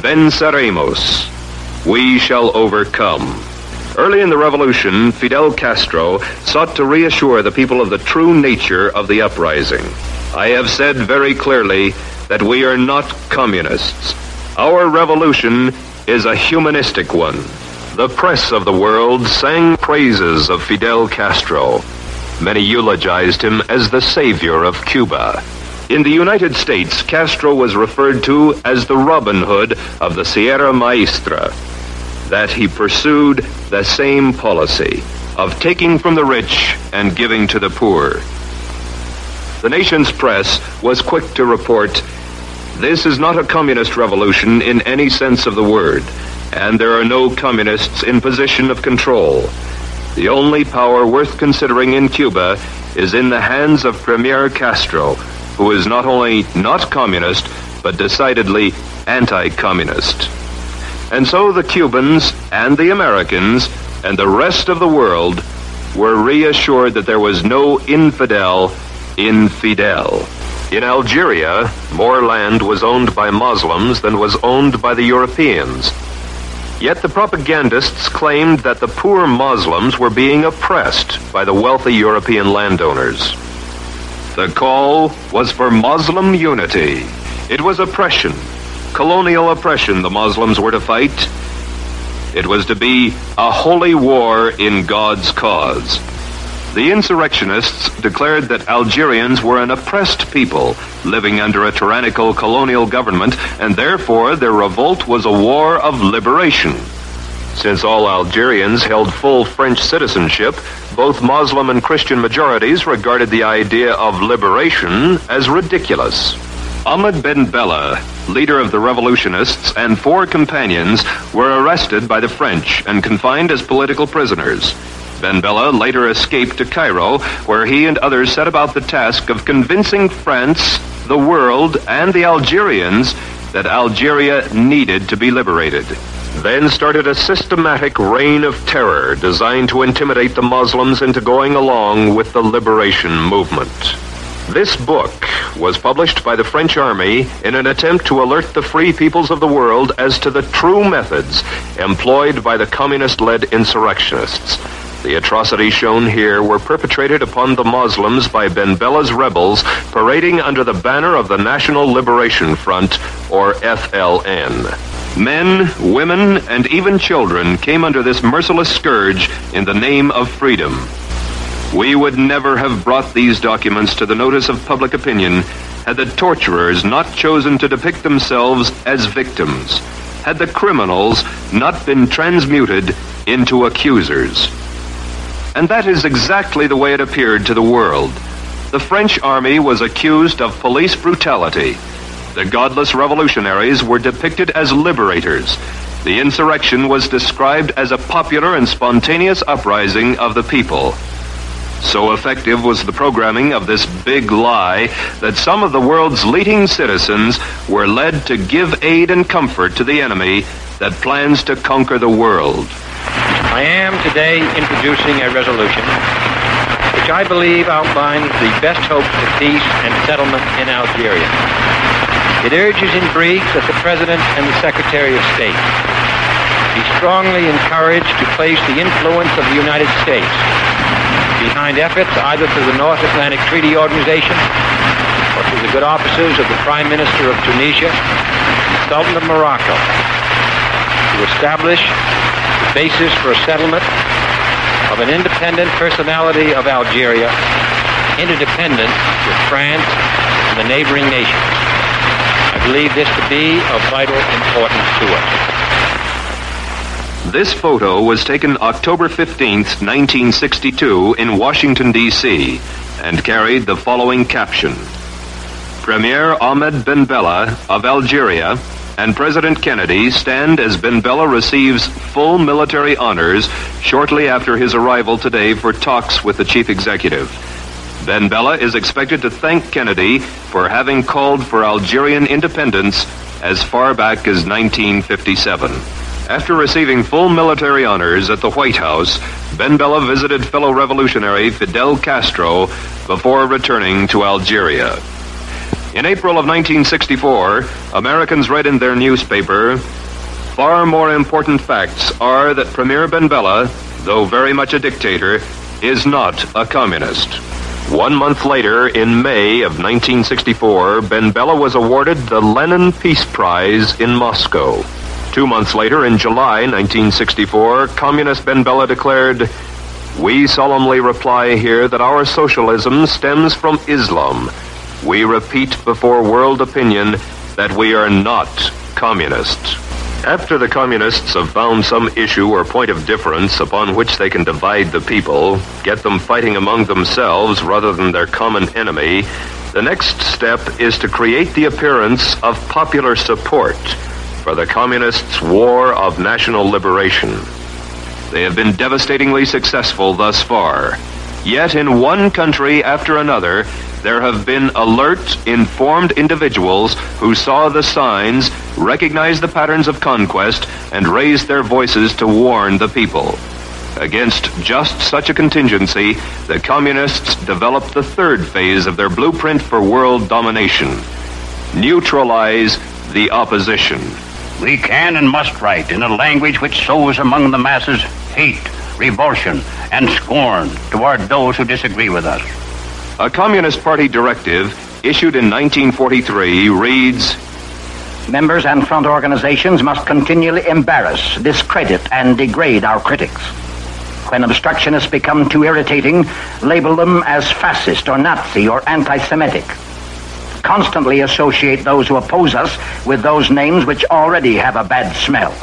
Venceremos. We shall overcome. Early in the revolution, Fidel Castro sought to reassure the people of the true nature of the uprising. I have said very clearly that we are not communists. Our revolution is a humanistic one. The press of the world sang praises of Fidel Castro. Many eulogized him as the savior of Cuba. In the United States, Castro was referred to as the Robin Hood of the Sierra Maestra that he pursued the same policy of taking from the rich and giving to the poor. The nation's press was quick to report this is not a communist revolution in any sense of the word, and there are no communists in position of control. The only power worth considering in Cuba is in the hands of Premier Castro, who is not only not communist, but decidedly anti communist. And so the Cubans and the Americans and the rest of the world were reassured that there was no infidel in Fidel. In Algeria, more land was owned by Muslims than was owned by the Europeans. Yet the propagandists claimed that the poor Muslims were being oppressed by the wealthy European landowners. The call was for Muslim unity. It was oppression colonial oppression the Muslims were to fight. It was to be a holy war in God's cause. The insurrectionists declared that Algerians were an oppressed people living under a tyrannical colonial government, and therefore their revolt was a war of liberation. Since all Algerians held full French citizenship, both Muslim and Christian majorities regarded the idea of liberation as ridiculous. Ahmed Ben Bella, leader of the revolutionists, and four companions were arrested by the French and confined as political prisoners. Ben Bella later escaped to Cairo, where he and others set about the task of convincing France, the world, and the Algerians that Algeria needed to be liberated. Then started a systematic reign of terror designed to intimidate the Muslims into going along with the liberation movement. This book was published by the French army in an attempt to alert the free peoples of the world as to the true methods employed by the communist-led insurrectionists. The atrocities shown here were perpetrated upon the Muslims by Ben Bella's rebels parading under the banner of the National Liberation Front, or FLN. Men, women, and even children came under this merciless scourge in the name of freedom. We would never have brought these documents to the notice of public opinion had the torturers not chosen to depict themselves as victims, had the criminals not been transmuted into accusers. And that is exactly the way it appeared to the world. The French army was accused of police brutality. The godless revolutionaries were depicted as liberators. The insurrection was described as a popular and spontaneous uprising of the people. So effective was the programming of this big lie that some of the world's leading citizens were led to give aid and comfort to the enemy that plans to conquer the world. I am today introducing a resolution which I believe outlines the best hopes for peace and settlement in Algeria. It urges in brief that the President and the Secretary of State be strongly encouraged to place the influence of the United States behind efforts either through the North Atlantic Treaty Organization or through the good offices of the Prime Minister of Tunisia, Sultan of Morocco, to establish the basis for a settlement of an independent personality of Algeria, interdependent with France and the neighboring nations. I believe this to be of vital importance to us. This photo was taken October 15th, 1962 in Washington, D.C. and carried the following caption. Premier Ahmed Ben Bella of Algeria and President Kennedy stand as Ben Bella receives full military honors shortly after his arrival today for talks with the chief executive. Ben Bella is expected to thank Kennedy for having called for Algerian independence as far back as 1957. After receiving full military honors at the White House, Ben Bella visited fellow revolutionary Fidel Castro before returning to Algeria. In April of 1964, Americans read in their newspaper, Far more important facts are that Premier Ben Bella, though very much a dictator, is not a communist. One month later, in May of 1964, Ben Bella was awarded the Lenin Peace Prize in Moscow. Two months later, in July 1964, Communist Ben Bella declared, We solemnly reply here that our socialism stems from Islam we repeat before world opinion that we are not communists. After the communists have found some issue or point of difference upon which they can divide the people, get them fighting among themselves rather than their common enemy, the next step is to create the appearance of popular support for the communists' war of national liberation. They have been devastatingly successful thus far. Yet in one country after another, there have been alert, informed individuals who saw the signs, recognized the patterns of conquest, and raised their voices to warn the people. Against just such a contingency, the communists developed the third phase of their blueprint for world domination. Neutralize the opposition. We can and must write in a language which sows among the masses hate, revulsion, and scorn toward those who disagree with us. A Communist Party directive issued in 1943 reads Members and front organizations must continually embarrass, discredit, and degrade our critics. When obstructionists become too irritating, label them as fascist or Nazi or anti Semitic. Constantly associate those who oppose us with those names which already have a bad smell.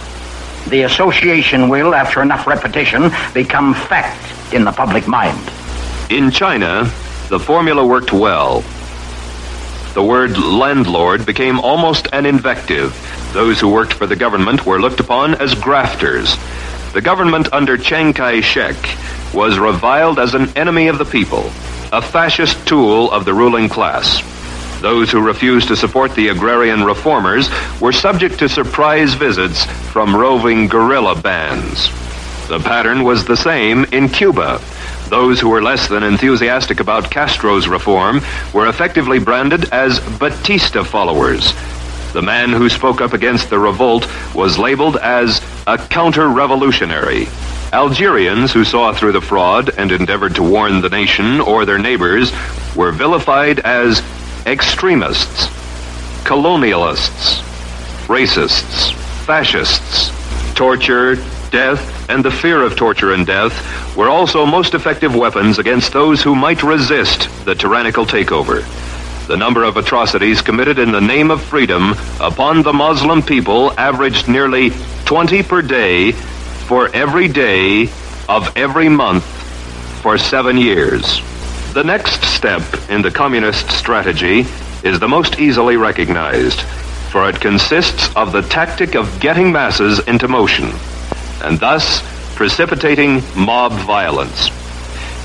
The association will, after enough repetition, become fact in the public mind. In China, the formula worked well. The word landlord became almost an invective. Those who worked for the government were looked upon as grafters. The government under Chiang Kai-shek was reviled as an enemy of the people, a fascist tool of the ruling class. Those who refused to support the agrarian reformers were subject to surprise visits from roving guerrilla bands. The pattern was the same in Cuba. Those who were less than enthusiastic about Castro's reform were effectively branded as Batista followers. The man who spoke up against the revolt was labeled as a counter-revolutionary. Algerians who saw through the fraud and endeavored to warn the nation or their neighbors were vilified as extremists, colonialists, racists, fascists, torture, death, and the fear of torture and death were also most effective weapons against those who might resist the tyrannical takeover. The number of atrocities committed in the name of freedom upon the Muslim people averaged nearly 20 per day for every day of every month for seven years. The next step in the communist strategy is the most easily recognized, for it consists of the tactic of getting masses into motion and thus precipitating mob violence.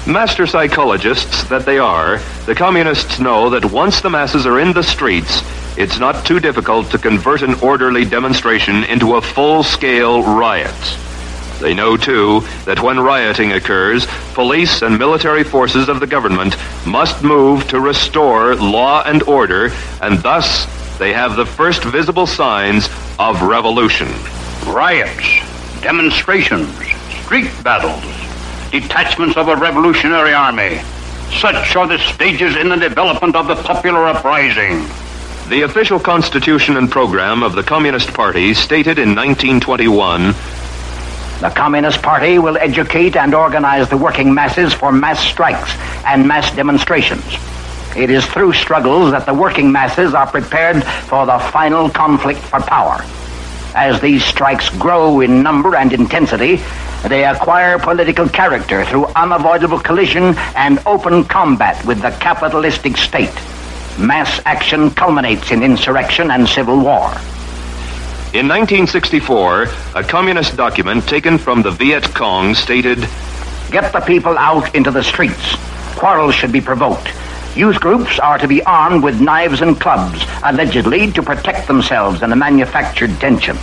Master psychologists that they are, the communists know that once the masses are in the streets, it's not too difficult to convert an orderly demonstration into a full-scale riot. They know, too, that when rioting occurs, police and military forces of the government must move to restore law and order, and thus they have the first visible signs of revolution. Riots demonstrations, street battles, detachments of a revolutionary army. Such are the stages in the development of the popular uprising. The official constitution and program of the Communist Party stated in 1921 The Communist Party will educate and organize the working masses for mass strikes and mass demonstrations. It is through struggles that the working masses are prepared for the final conflict for power. As these strikes grow in number and intensity, they acquire political character through unavoidable collision and open combat with the capitalistic state. Mass action culminates in insurrection and civil war. In 1964, a communist document taken from the Viet Cong stated Get the people out into the streets. Quarrels should be provoked. Youth groups are to be armed with knives and clubs, allegedly to protect themselves in a manufactured tension.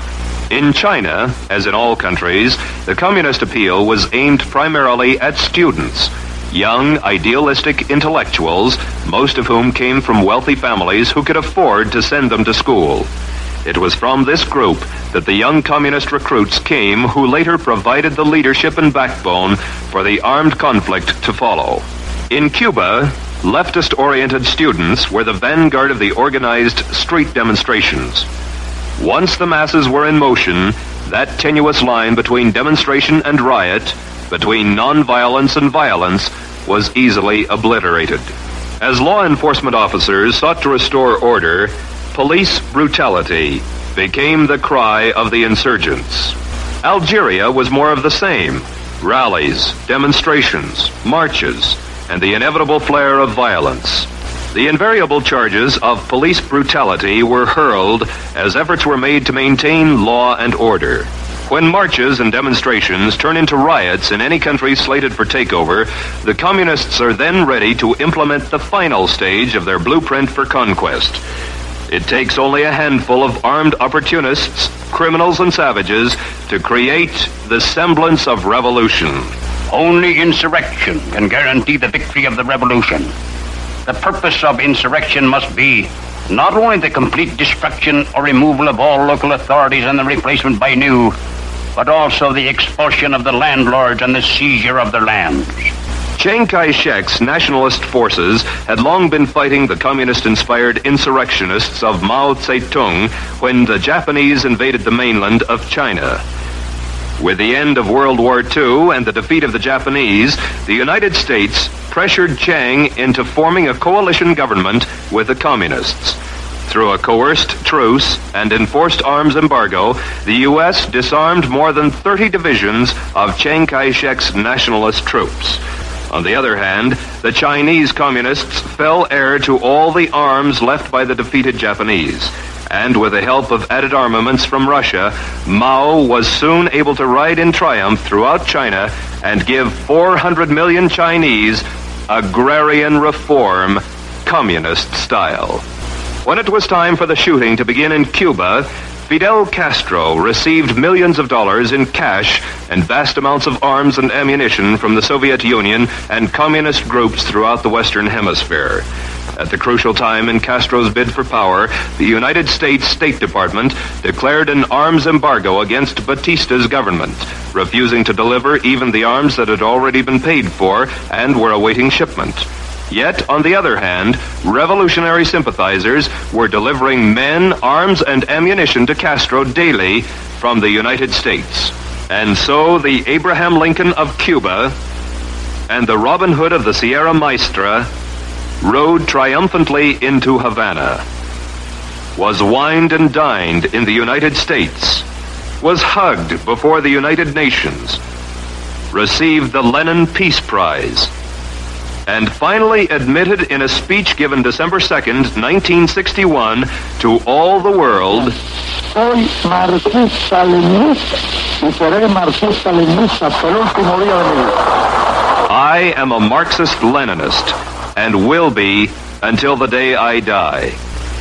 In China, as in all countries, the communist appeal was aimed primarily at students, young, idealistic intellectuals, most of whom came from wealthy families who could afford to send them to school. It was from this group that the young communist recruits came who later provided the leadership and backbone for the armed conflict to follow. In Cuba, leftist oriented students were the vanguard of the organized street demonstrations. Once the masses were in motion, that tenuous line between demonstration and riot, between nonviolence and violence, was easily obliterated. As law enforcement officers sought to restore order, police brutality became the cry of the insurgents. Algeria was more of the same rallies, demonstrations, marches, and the inevitable flare of violence. The invariable charges of police brutality were hurled as efforts were made to maintain law and order. When marches and demonstrations turn into riots in any country slated for takeover, the communists are then ready to implement the final stage of their blueprint for conquest. It takes only a handful of armed opportunists, criminals, and savages to create the semblance of revolution. Only insurrection can guarantee the victory of the revolution. The purpose of insurrection must be not only the complete destruction or removal of all local authorities and the replacement by new, but also the expulsion of the landlords and the seizure of their lands. Chiang Kai-shek's nationalist forces had long been fighting the communist-inspired insurrectionists of Mao Zedong when the Japanese invaded the mainland of China. With the end of World War II and the defeat of the Japanese, the United States pressured Chiang into forming a coalition government with the communists. Through a coerced truce and enforced arms embargo, the U.S. disarmed more than 30 divisions of Chiang Kai-shek's nationalist troops. On the other hand, the Chinese communists fell heir to all the arms left by the defeated Japanese. And with the help of added armaments from Russia, Mao was soon able to ride in triumph throughout China and give 400 million Chinese agrarian reform, communist style. When it was time for the shooting to begin in Cuba, Fidel Castro received millions of dollars in cash and vast amounts of arms and ammunition from the Soviet Union and communist groups throughout the Western Hemisphere. At the crucial time in Castro's bid for power, the United States State Department declared an arms embargo against Batista's government, refusing to deliver even the arms that had already been paid for and were awaiting shipment. Yet, on the other hand, revolutionary sympathizers were delivering men, arms, and ammunition to Castro daily from the United States. And so the Abraham Lincoln of Cuba and the Robin Hood of the Sierra Maestra rode triumphantly into Havana, was wined and dined in the United States, was hugged before the United Nations, received the Lenin Peace Prize, and finally admitted in a speech given December 2nd, 1961, to all the world. Soy marxista-leninista y seré marxista-leninista hasta el último día de mi vida. I am a Marxist-Leninist and will be until the day I die.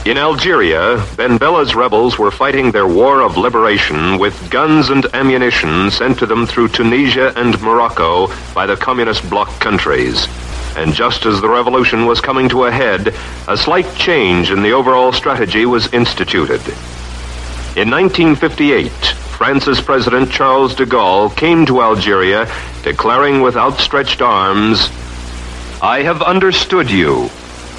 In Algeria, Ben Bella's rebels were fighting their war of liberation with guns and ammunition sent to them through Tunisia and Morocco by the communist bloc countries. And just as the revolution was coming to a head, a slight change in the overall strategy was instituted. In 1958, France's President Charles de Gaulle came to Algeria declaring with outstretched arms, I have understood you.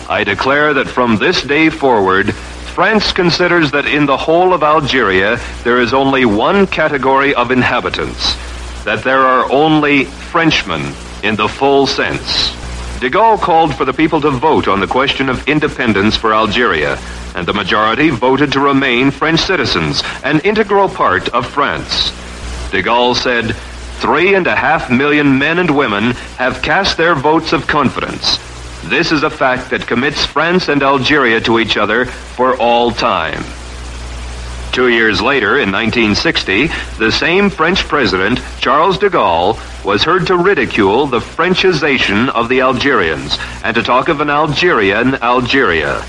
I declare that from this day forward, France considers that in the whole of Algeria there is only one category of inhabitants, that there are only Frenchmen in the full sense. De Gaulle called for the people to vote on the question of independence for Algeria, and the majority voted to remain French citizens, an integral part of France. De Gaulle said, Three and a half million men and women have cast their votes of confidence. This is a fact that commits France and Algeria to each other for all time. Two years later, in 1960, the same French president, Charles de Gaulle, was heard to ridicule the Frenchization of the Algerians and to talk of an Algerian Algeria.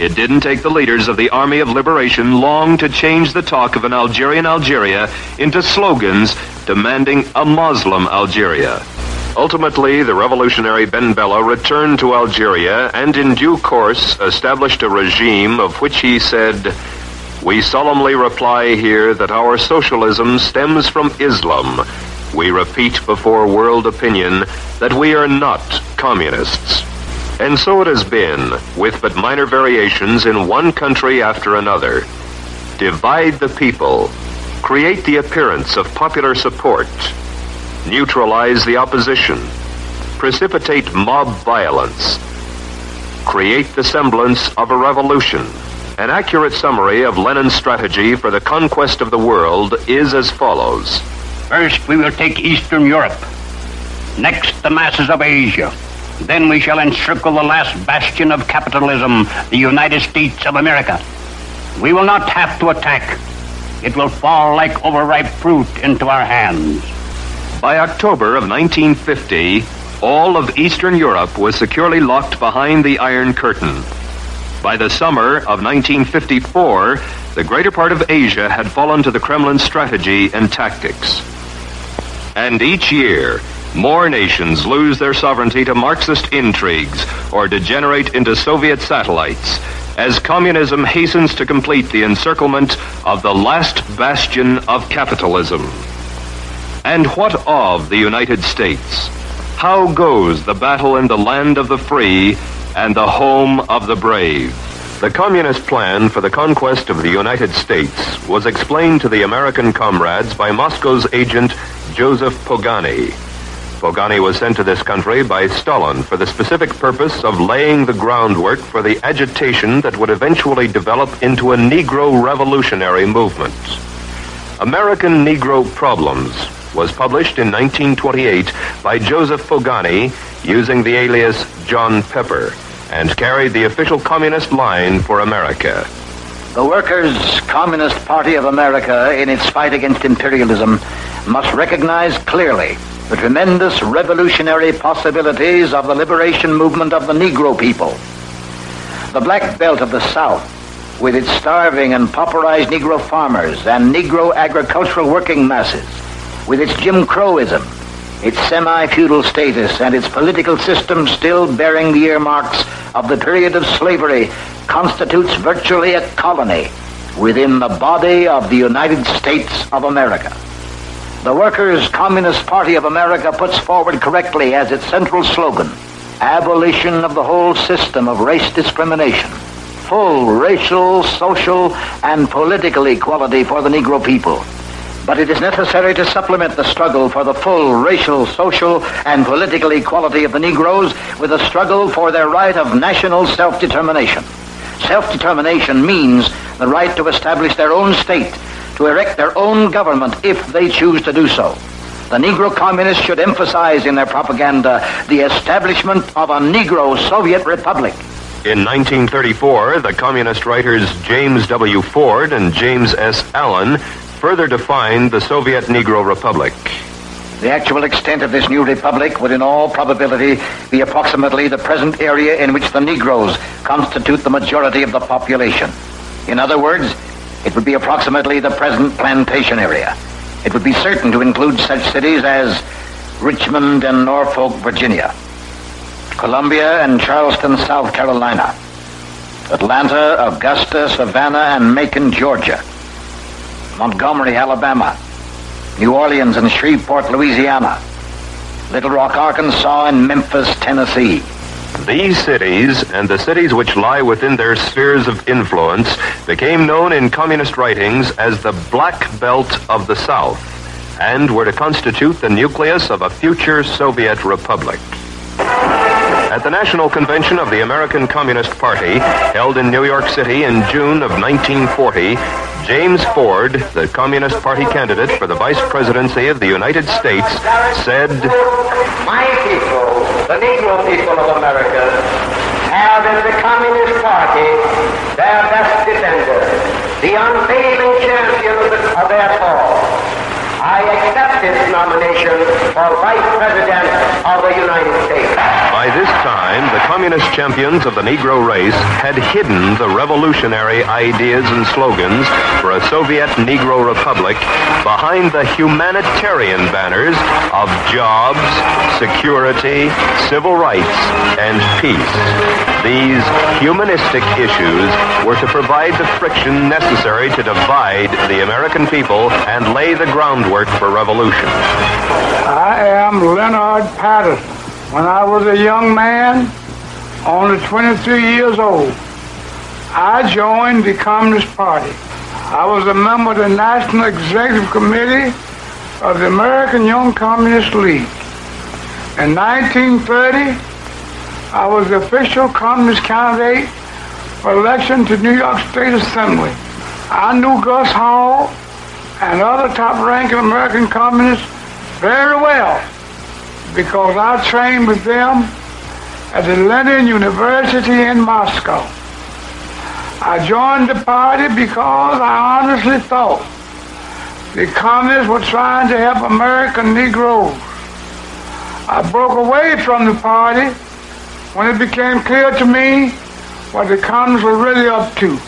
It didn't take the leaders of the Army of Liberation long to change the talk of an Algerian Algeria into slogans demanding a Muslim Algeria. Ultimately, the revolutionary Ben Bella returned to Algeria and in due course established a regime of which he said, We solemnly reply here that our socialism stems from Islam. We repeat before world opinion that we are not communists. And so it has been, with but minor variations in one country after another. Divide the people, create the appearance of popular support, neutralize the opposition, precipitate mob violence, create the semblance of a revolution. An accurate summary of Lenin's strategy for the conquest of the world is as follows. First, we will take Eastern Europe. Next, the masses of Asia. Then we shall encircle the last bastion of capitalism, the United States of America. We will not have to attack. It will fall like overripe fruit into our hands. By October of 1950, all of Eastern Europe was securely locked behind the Iron Curtain. By the summer of 1954, the greater part of Asia had fallen to the Kremlin's strategy and tactics. And each year, more nations lose their sovereignty to Marxist intrigues or degenerate into Soviet satellites as communism hastens to complete the encirclement of the last bastion of capitalism. And what of the United States? How goes the battle in the land of the free and the home of the brave? The communist plan for the conquest of the United States was explained to the American comrades by Moscow's agent Joseph Pogany. Pogany was sent to this country by Stalin for the specific purpose of laying the groundwork for the agitation that would eventually develop into a Negro revolutionary movement. American Negro Problems was published in 1928 by Joseph Pogany using the alias John Pepper and carried the official communist line for America. The Workers' Communist Party of America, in its fight against imperialism, must recognize clearly the tremendous revolutionary possibilities of the liberation movement of the Negro people. The Black Belt of the South, with its starving and pauperized Negro farmers and Negro agricultural working masses, with its Jim Crowism, its semi-feudal status, and its political system still bearing the earmarks of the period of slavery, constitutes virtually a colony within the body of the United States of America. The Workers' Communist Party of America puts forward correctly as its central slogan, abolition of the whole system of race discrimination, full racial, social, and political equality for the Negro people. But it is necessary to supplement the struggle for the full racial, social, and political equality of the Negroes with a struggle for their right of national self-determination. Self-determination means the right to establish their own state to erect their own government if they choose to do so. The Negro communists should emphasize in their propaganda the establishment of a Negro Soviet Republic. In 1934, the communist writers James W. Ford and James S. Allen further defined the Soviet Negro Republic. The actual extent of this new republic would in all probability be approximately the present area in which the Negroes constitute the majority of the population. In other words, it would be approximately the present plantation area. It would be certain to include such cities as Richmond and Norfolk, Virginia, Columbia and Charleston, South Carolina, Atlanta, Augusta, Savannah, and Macon, Georgia, Montgomery, Alabama, New Orleans and Shreveport, Louisiana, Little Rock, Arkansas, and Memphis, Tennessee. These cities, and the cities which lie within their spheres of influence, became known in communist writings as the Black Belt of the South, and were to constitute the nucleus of a future Soviet republic. At the National Convention of the American Communist Party, held in New York City in June of 1940, James Ford, the Communist Party candidate for the Vice Presidency of the United States, said, My people, the Negro people of America, have in the Communist Party their best defender, the unfailing champion of, their cause. I accept this nomination for Vice President of the United States. By this time, the communist champions of the Negro race had hidden the revolutionary ideas and slogans for a Soviet Negro Republic behind the humanitarian banners of jobs, security, civil rights, and peace. These humanistic issues were to provide the friction necessary to divide the American people and lay the groundwork work for revolution. I am Leonard Patterson. When I was a young man, only 23 years old, I joined the Communist Party. I was a member of the National Executive Committee of the American Young Communist League. In 1930, I was the official communist candidate for election to New York State Assembly. I knew Gus Hall and other top-ranking American communists very well because I trained with them at the Lenin University in Moscow. I joined the party because I honestly thought the communists were trying to help American Negroes. I broke away from the party when it became clear to me what the communists were really up to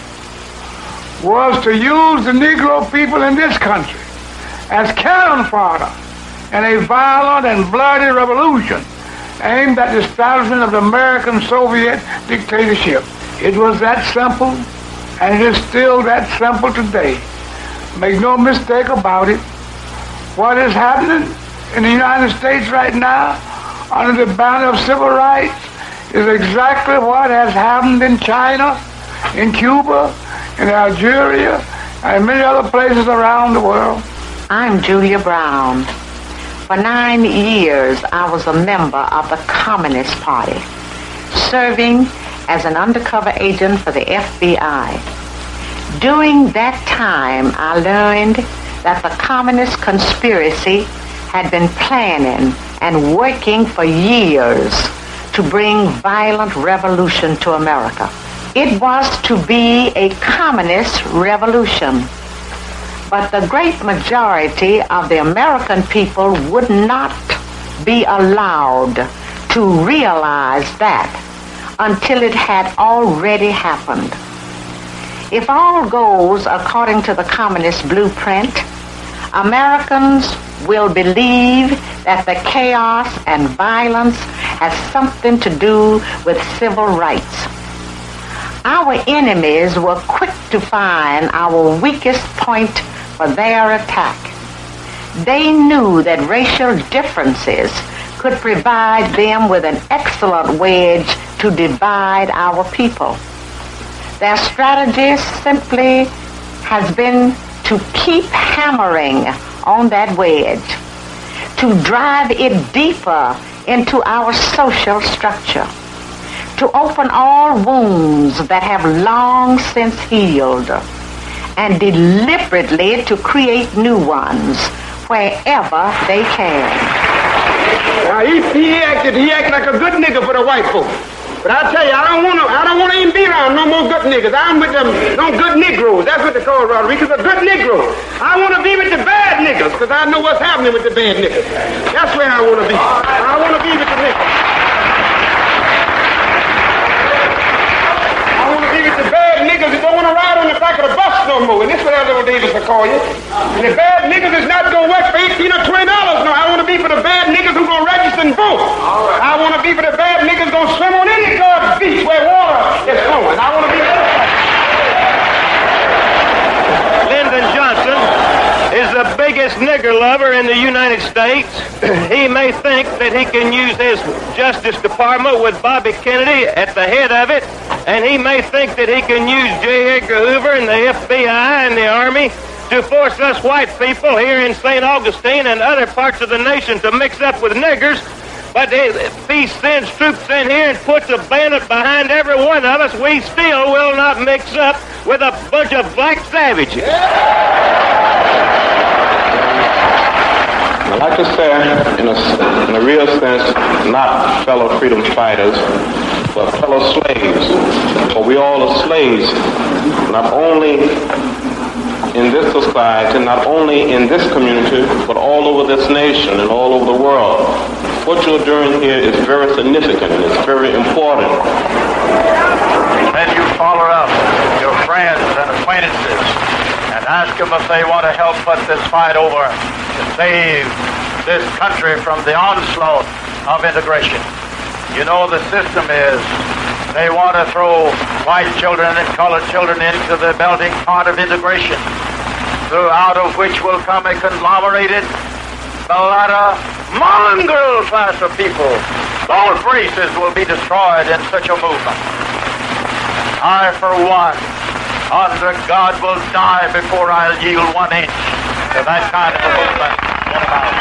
was to use the Negro people in this country as cannon fodder in a violent and bloody revolution aimed at the establishment of the American Soviet dictatorship. It was that simple, and it is still that simple today. Make no mistake about it. What is happening in the United States right now under the banner of civil rights is exactly what has happened in China, in Cuba, in Algeria, and many other places around the world. I'm Julia Brown. For nine years, I was a member of the Communist Party, serving as an undercover agent for the FBI. During that time, I learned that the communist conspiracy had been planning and working for years to bring violent revolution to America. It was to be a communist revolution. But the great majority of the American people would not be allowed to realize that until it had already happened. If all goes according to the communist blueprint, Americans will believe that the chaos and violence has something to do with civil rights. Our enemies were quick to find our weakest point for their attack. They knew that racial differences could provide them with an excellent wedge to divide our people. Their strategy simply has been to keep hammering on that wedge, to drive it deeper into our social structure to open all wounds that have long since healed and deliberately to create new ones wherever they can. Now he, he acted he acted like a good nigga for the white folks. But I tell you, I don't want to. I don't want to even be around no more good niggas. I'm with them, no good Negroes. That's what they call Rodriguez, a good Negro. I want to be with the bad niggas because I know what's happening with the bad niggas. That's where I want to be. I want to be with the niggas. the niggas that don't want to ride on the back of the bus no more. And this is what Elder Davis will call you. And the bad niggas is not going to work for 18 or 20 dollars. No, I want to be for the bad niggas who going to register and vote. Right. I want to be for the bad niggas going to swim on any God's beach where water is flowing. I want to be for Lyndon Johnson biggest nigger lover in the United States. *clears throat* he may think that he can use his Justice Department with Bobby Kennedy at the head of it, and he may think that he can use J. Edgar Hoover and the FBI and the Army to force us white people here in St. Augustine and other parts of the nation to mix up with niggers. But if he sends troops in here and puts a bayonet behind every one of us, we still will not mix up with a bunch of black savages. I'd like to say, in a, in a real sense, not fellow freedom fighters, but fellow slaves. For we all are slaves, not only in this society, not only in this community, but all over this nation and all over the world. What you're doing here is very significant and it's very important. Then you follow up your friends and acquaintances and ask them if they want to help put this fight over to save this country from the onslaught of integration. You know the system is they want to throw white children and colored children into the melting pot of integration, through out of which will come a conglomerated, mulatto, mongrel class of people. Both races will be destroyed in such a movement. I, for one, under God, will die before I'll yield one inch to that kind of a movement. What about it?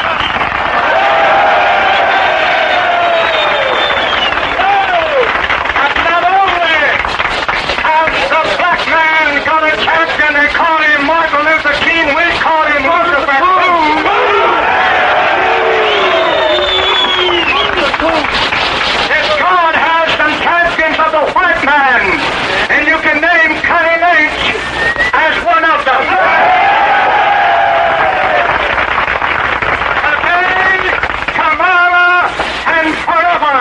Black man got a champion, they call him Martin Luther King. We call him Roosevelt. If God has some champions of the white man, and you can name Cunning H as one of them. Today, tomorrow, and forever.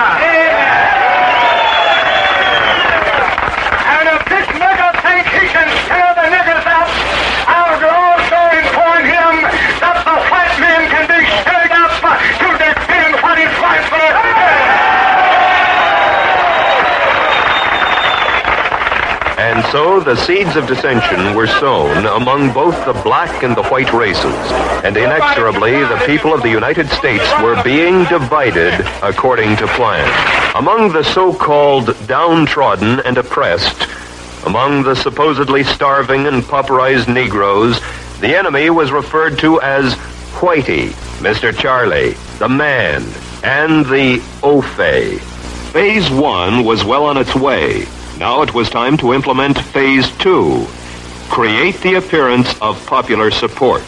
And if this nigger think he can scare the niggers out, I'll also inform him that the white man can be stirred up to defend what is right for And so the seeds of dissension were sown among both the black and the white races. And inexorably, the people of the United States were being divided according to plan. Among the so-called downtrodden and oppressed, among the supposedly starving and pauperized Negroes, the enemy was referred to as Whitey, Mr. Charlie, the Man, and the Ofay. Phase one was well on its way. Now it was time to implement phase two. Create the appearance of popular support.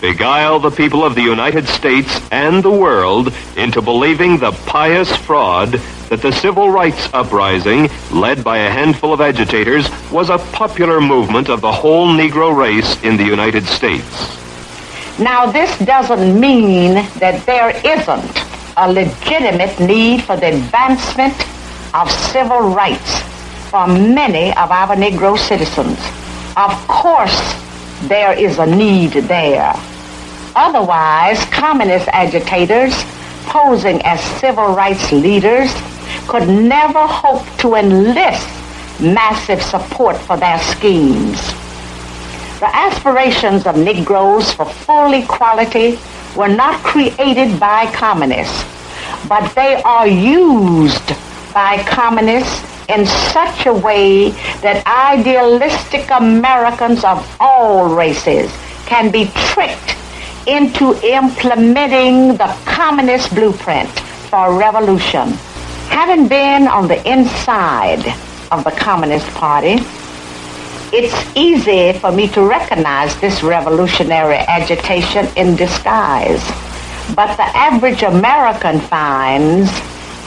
Beguile the people of the United States and the world into believing the pious fraud that the civil rights uprising, led by a handful of agitators, was a popular movement of the whole Negro race in the United States. Now, this doesn't mean that there isn't a legitimate need for the advancement of civil rights for many of our Negro citizens. Of course, there is a need there. Otherwise, communist agitators posing as civil rights leaders could never hope to enlist massive support for their schemes. The aspirations of Negroes for full equality were not created by communists, but they are used by communists in such a way that idealistic Americans of all races can be tricked into implementing the communist blueprint for revolution. Having been on the inside of the Communist Party, it's easy for me to recognize this revolutionary agitation in disguise. But the average American finds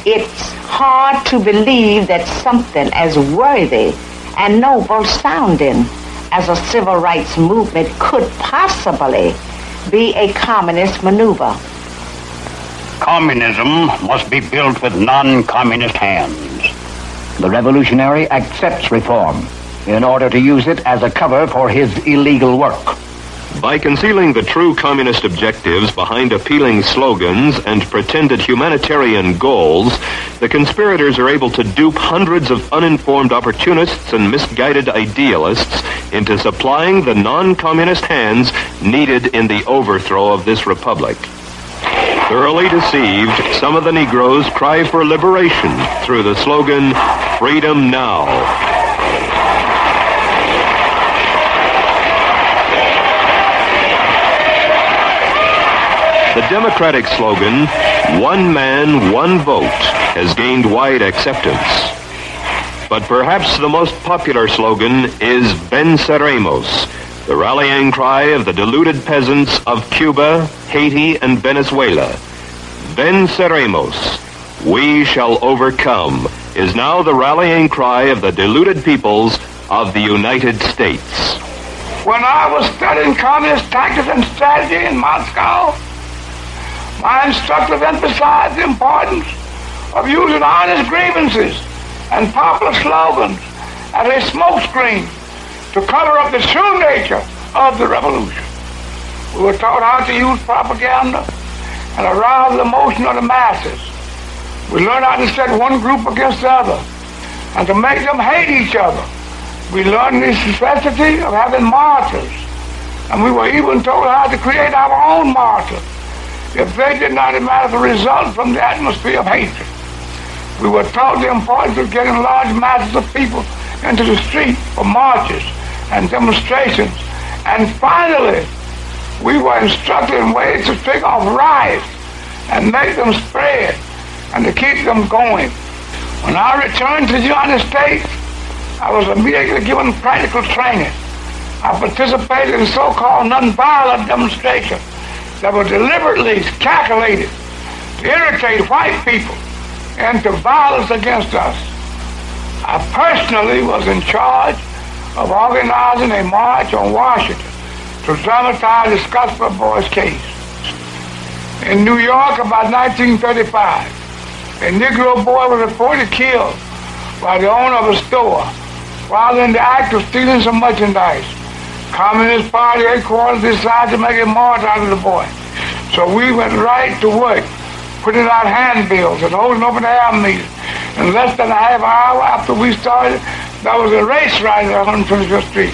it's hard to believe that something as worthy and noble sounding as a civil rights movement could possibly be a communist maneuver. Communism must be built with non-communist hands. The revolutionary accepts reform in order to use it as a cover for his illegal work. By concealing the true communist objectives behind appealing slogans and pretended humanitarian goals, the conspirators are able to dupe hundreds of uninformed opportunists and misguided idealists into supplying the non-communist hands needed in the overthrow of this republic. Thoroughly deceived, some of the Negroes cry for liberation through the slogan, Freedom Now. The Democratic slogan, One Man, One Vote, has gained wide acceptance. But perhaps the most popular slogan is Venceremos, the rallying cry of the deluded peasants of Cuba, Haiti, and Venezuela. Venceremos, we shall overcome, is now the rallying cry of the deluded peoples of the United States. When I was studying communist tactics and strategy in Moscow, my instructors emphasized the importance of using honest grievances and popular slogans as a smokescreen to cover up the true nature of the revolution. We were taught how to use propaganda and arouse the emotion of the masses. We learned how to set one group against the other and to make them hate each other. We learned the necessity of having martyrs, and we were even told how to create our own martyrs if they did not matter, the result from the atmosphere of hatred. We were taught the importance of getting large masses of people into the street for marches and demonstrations. And finally, we were instructed in ways to take off riots and make them spread and to keep them going. When I returned to the United States, I was immediately given practical training. I participated in so-called nonviolent demonstrations that were deliberately calculated to irritate white people into violence against us. I personally was in charge of organizing a march on Washington to dramatize the Scottsboro Boys case. In New York, about 1935, a Negro boy was reported killed by the owner of a store while in the act of stealing some merchandise. Communist Party headquarters decided to make a march out of the boy. So we went right to work, putting out handbills and holding open air meetings. In less than a half hour after we started, there was a race ride on 125th Street,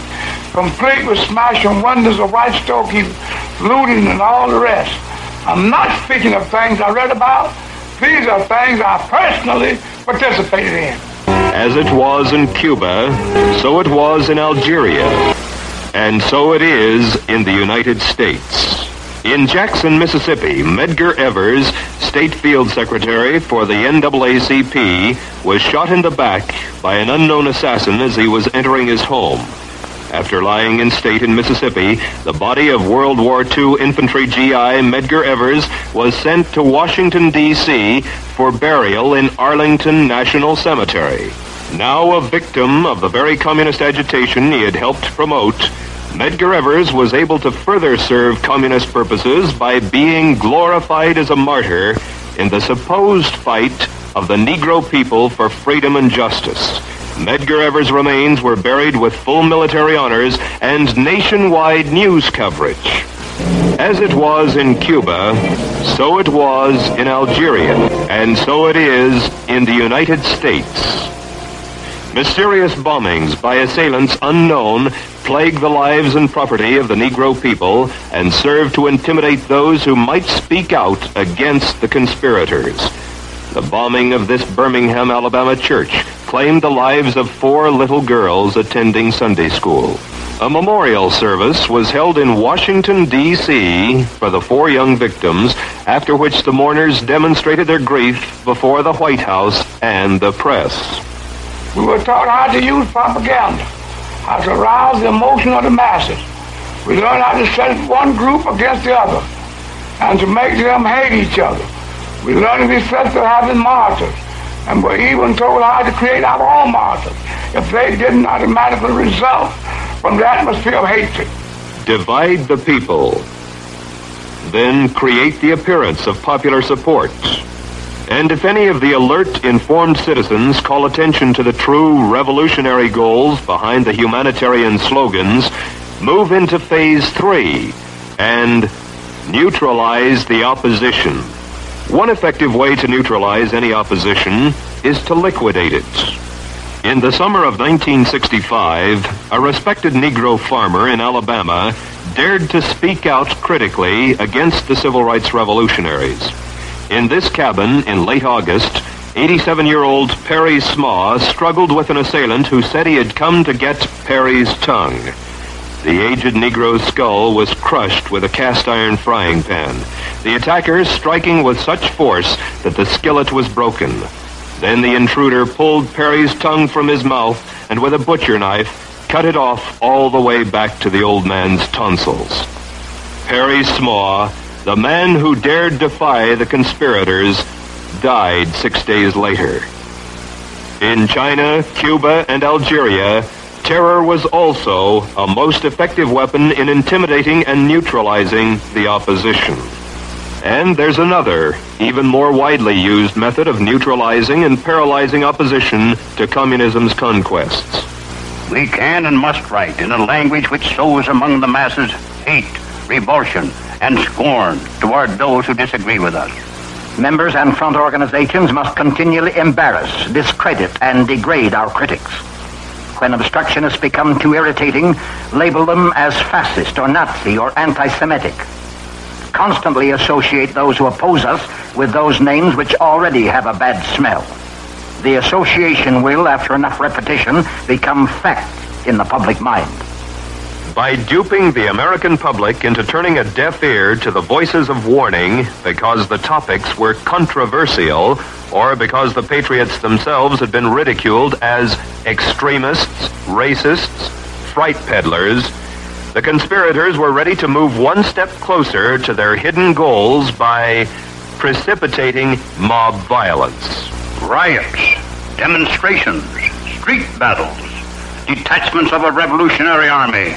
complete with smashing windows of white storekeepers, looting, and all the rest. I'm not speaking of things I read about. These are things I personally participated in. As it was in Cuba, so it was in Algeria. And so it is in the United States. In Jackson, Mississippi, Medgar Evers, State Field Secretary for the NAACP, was shot in the back by an unknown assassin as he was entering his home. After lying in state in Mississippi, the body of World War II infantry GI Medgar Evers was sent to Washington, D.C. for burial in Arlington National Cemetery. Now a victim of the very communist agitation he had helped promote, Medgar Evers was able to further serve communist purposes by being glorified as a martyr in the supposed fight of the Negro people for freedom and justice. Medgar Evers' remains were buried with full military honors and nationwide news coverage. As it was in Cuba, so it was in Algeria, and so it is in the United States. Mysterious bombings by assailants unknown plague the lives and property of the Negro people and serve to intimidate those who might speak out against the conspirators. The bombing of this Birmingham, Alabama church claimed the lives of four little girls attending Sunday school. A memorial service was held in Washington, D.C. for the four young victims, after which the mourners demonstrated their grief before the White House and the press. We were taught how to use propaganda, how to arouse the emotion of the masses. We learned how to set one group against the other and to make them hate each other. We learned the necessity of having martyrs and were even told how to create our own martyrs if they didn't automatically result from the atmosphere of hatred. Divide the people, then create the appearance of popular support and if any of the alert, informed citizens call attention to the true revolutionary goals behind the humanitarian slogans, move into phase three and neutralize the opposition. One effective way to neutralize any opposition is to liquidate it. In the summer of 1965, a respected Negro farmer in Alabama dared to speak out critically against the civil rights revolutionaries. In this cabin in late August, 87-year-old Perry Smaw struggled with an assailant who said he had come to get Perry's tongue. The aged Negro's skull was crushed with a cast iron frying pan, the attackers striking with such force that the skillet was broken. Then the intruder pulled Perry's tongue from his mouth and with a butcher knife cut it off all the way back to the old man's tonsils. Perry Smaw, the man who dared defy the conspirators, died six days later. In China, Cuba, and Algeria, terror was also a most effective weapon in intimidating and neutralizing the opposition. And there's another, even more widely used method of neutralizing and paralyzing opposition to communism's conquests. We can and must write in a language which sows among the masses hate, revulsion, and scorn toward those who disagree with us. Members and front organizations must continually embarrass, discredit, and degrade our critics. When obstructionists become too irritating, label them as fascist or Nazi or anti-Semitic. Constantly associate those who oppose us with those names which already have a bad smell. The association will, after enough repetition, become fact in the public mind. By duping the American public into turning a deaf ear to the voices of warning because the topics were controversial or because the patriots themselves had been ridiculed as extremists, racists, fright peddlers, the conspirators were ready to move one step closer to their hidden goals by precipitating mob violence. Riots, demonstrations, street battles, detachments of a revolutionary army.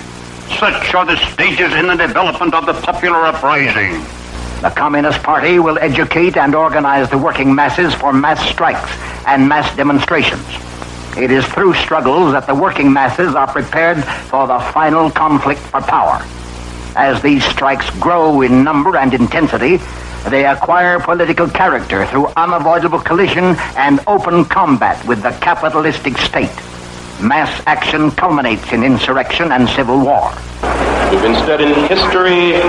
Such are the stages in the development of the popular uprising. The Communist Party will educate and organize the working masses for mass strikes and mass demonstrations. It is through struggles that the working masses are prepared for the final conflict for power. As these strikes grow in number and intensity, they acquire political character through unavoidable collision and open combat with the capitalistic state. Mass action culminates in insurrection and civil war. We've been studying history,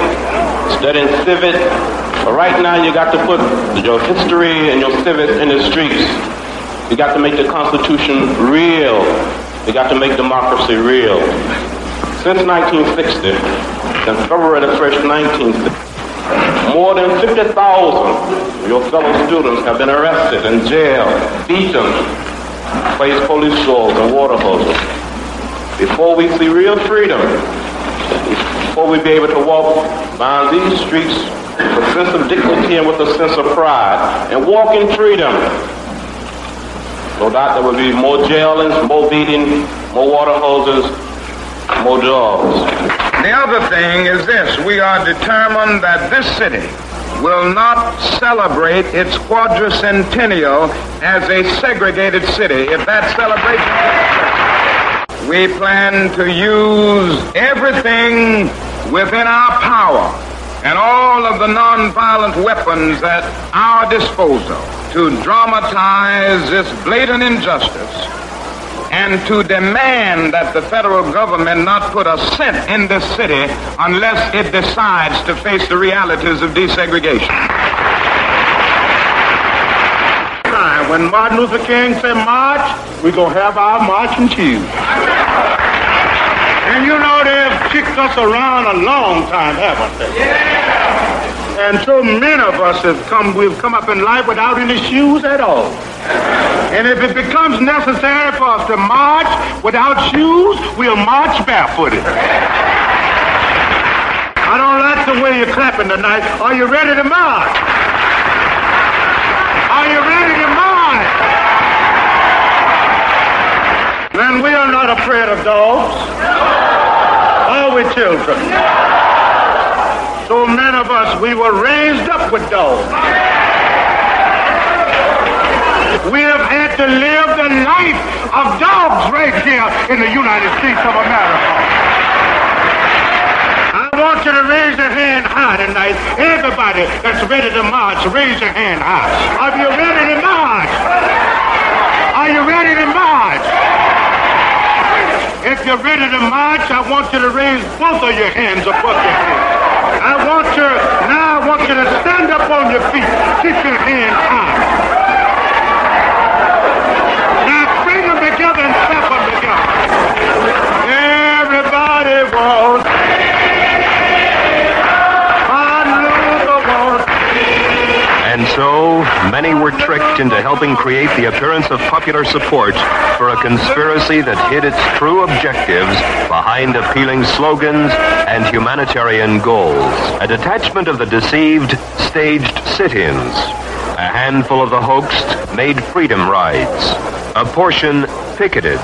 studying civics, but right now you got to put your history and your civics in the streets. You got to make the Constitution real. You got to make democracy real. Since 1960, since February the 1st, 1960, more than 50,000 of your fellow students have been arrested and jailed, beaten, placed police swords and water hoses. Before we see real freedom, before we be able to walk down these streets with a sense of dignity and with a sense of pride and walk in freedom, no doubt there will be more jailings, more beating, more water hoses, more dogs. The other thing is this we are determined that this city will not celebrate its quadricentennial as a segregated city. If that celebration we plan to use everything within our power and all of the nonviolent weapons at our disposal to dramatize this blatant injustice and to demand that the federal government not put a cent in this city unless it decides to face the realities of desegregation. When Martin Luther King said march, we're going to have our marching shoes. And you know they've kicked us around a long time, haven't they? Yeah. And so many of us have come, we've come up in life without any shoes at all. And if it becomes necessary for us to march without shoes, we'll march barefooted. I don't like the way you're clapping tonight. Are you ready to march? Are you ready to march? Then we are not afraid of dogs. Are we children? So many of us, we were raised up with dogs. We have had to live the life of dogs right here in the United States of America. I want you to raise your hand high tonight. Everybody that's ready to march, raise your hand high. Are you ready to march? Are you ready to march? If you're ready to march, I want you to raise both of your hands above your head. I want you, now I want you to stand up on your feet. Keep your hands high. Many were tricked into helping create the appearance of popular support for a conspiracy that hid its true objectives behind appealing slogans and humanitarian goals. A detachment of the deceived staged sit-ins. A handful of the hoaxed made freedom rides. A portion picketed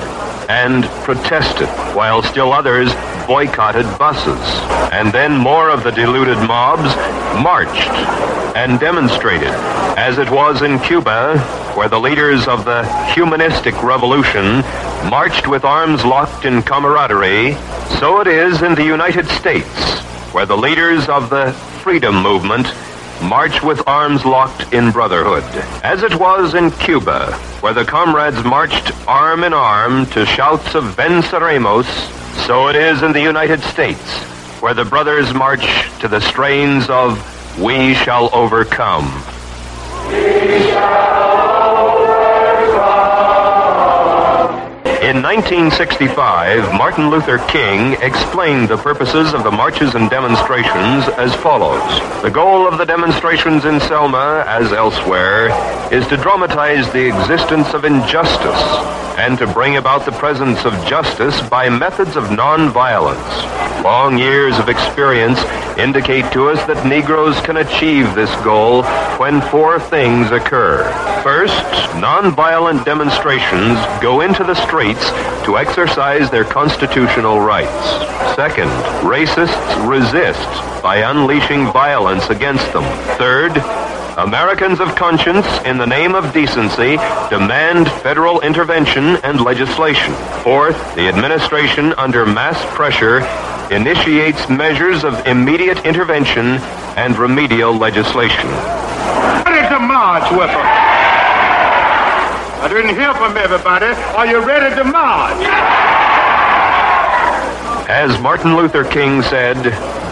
and protested, while still others boycotted buses. And then more of the deluded mobs marched and demonstrated, as it was in Cuba, where the leaders of the humanistic revolution marched with arms locked in camaraderie, so it is in the United States, where the leaders of the freedom movement march with arms locked in brotherhood. As it was in Cuba, where the comrades marched arm in arm to shouts of Venceremos, so it is in the United States, where the brothers march to the strains of We Shall Overcome. In 1965, Martin Luther King explained the purposes of the marches and demonstrations as follows. The goal of the demonstrations in Selma, as elsewhere, is to dramatize the existence of injustice and to bring about the presence of justice by methods of nonviolence. Long years of experience indicate to us that Negroes can achieve this goal when four things occur. First, nonviolent demonstrations go into the streets to exercise their constitutional rights. Second, racists resist by unleashing violence against them. Third, Americans of conscience, in the name of decency, demand federal intervention and legislation. Fourth, the administration, under mass pressure, initiates measures of immediate intervention and remedial legislation. Ready to march with them. I didn't hear from everybody. Are you ready to march? As Martin Luther King said,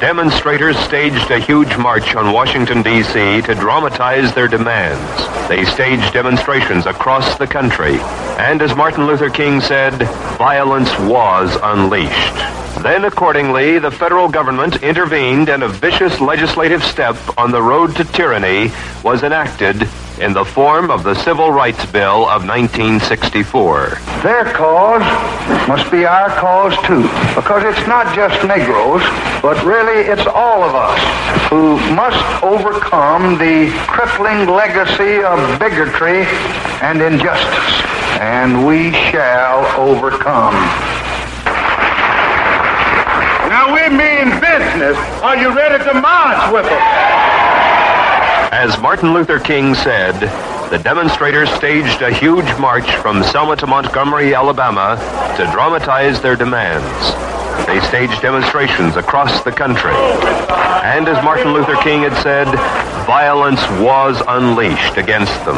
demonstrators staged a huge march on Washington, D.C. to dramatize their demands. They staged demonstrations across the country. And as Martin Luther King said, violence was unleashed. Then, accordingly, the federal government intervened and a vicious legislative step on the road to tyranny was enacted in the form of the Civil Rights Bill of 1964. Their cause must be our cause too, because it's not just Negroes, but really it's all of us who must overcome the crippling legacy of bigotry and injustice, and we shall overcome. Now we mean business. Are you ready to march with us? As Martin Luther King said, the demonstrators staged a huge march from Selma to Montgomery, Alabama, to dramatize their demands. They staged demonstrations across the country. And as Martin Luther King had said, violence was unleashed against them.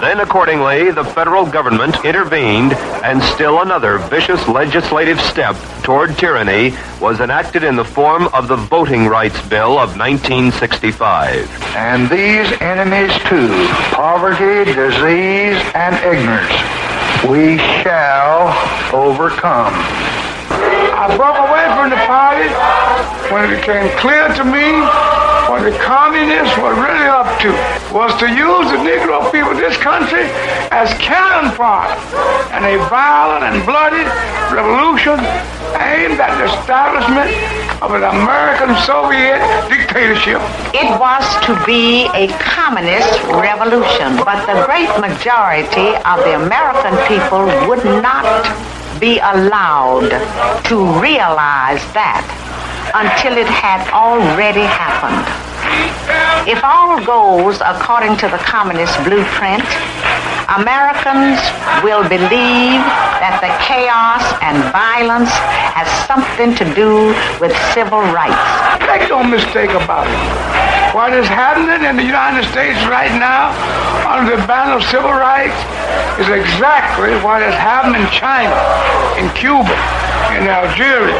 Then, accordingly, the federal government intervened, and still another vicious legislative step toward tyranny was enacted in the form of the Voting Rights Bill of 1965. And these enemies too, poverty, disease, and ignorance, we shall overcome. I broke away from the party when it became clear to me what the communists were really up to was to use the Negro people of this country as cannon fodder in a violent and bloody revolution aimed at the establishment of an American Soviet dictatorship. It was to be a communist revolution, but the great majority of the American people would not be allowed to realize that until it had already happened. If all goes according to the communist blueprint, Americans will believe that the chaos and violence has something to do with civil rights. Make no mistake about it. What is happening in the United States right now under the banner of civil rights is exactly what has happened in China, in Cuba, in Algeria,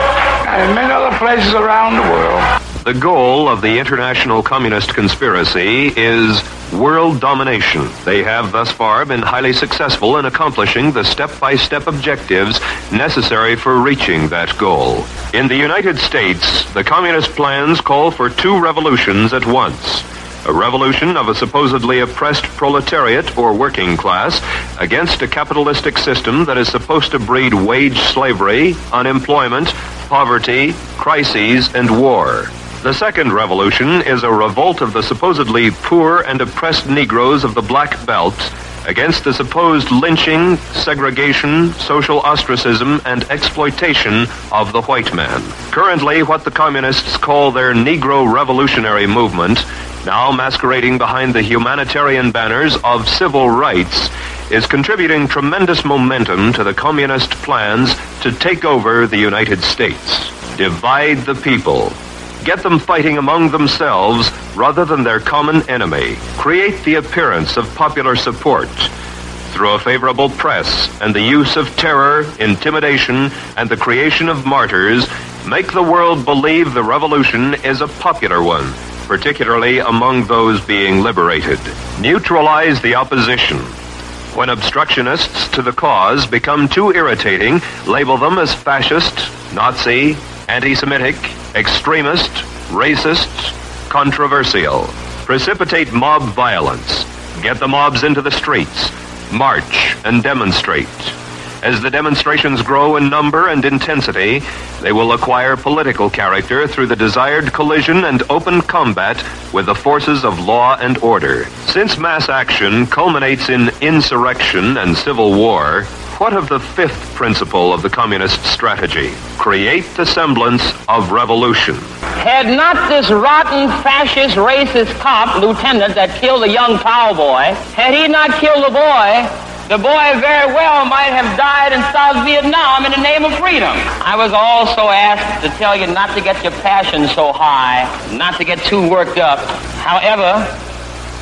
and in many other places around the world. The goal of the international communist conspiracy is world domination. They have thus far been highly successful in accomplishing the step-by-step objectives necessary for reaching that goal. In the United States, the communist plans call for two revolutions at once. A revolution of a supposedly oppressed proletariat or working class against a capitalistic system that is supposed to breed wage slavery, unemployment, poverty, crises, and war. The second revolution is a revolt of the supposedly poor and oppressed Negroes of the Black Belt against the supposed lynching, segregation, social ostracism, and exploitation of the white man. Currently, what the communists call their Negro Revolutionary Movement, now masquerading behind the humanitarian banners of civil rights, is contributing tremendous momentum to the communist plans to take over the United States. Divide the people. Get them fighting among themselves rather than their common enemy. Create the appearance of popular support through a favorable press and the use of terror, intimidation, and the creation of martyrs. Make the world believe the revolution is a popular one, particularly among those being liberated. Neutralize the opposition. When obstructionists to the cause become too irritating, label them as fascist, Nazi, anti Semitic, extremist, racist, controversial. Precipitate mob violence. Get the mobs into the streets. March and demonstrate. As the demonstrations grow in number and intensity, they will acquire political character through the desired collision and open combat with the forces of law and order. Since mass action culminates in insurrection and civil war, what of the fifth principle of the communist strategy? Create the semblance of revolution. Had not this rotten, fascist, racist cop, lieutenant, that killed the young plowboy, had he not killed the boy, the boy very well might have died in South Vietnam in the name of freedom. I was also asked to tell you not to get your passion so high, not to get too worked up. However,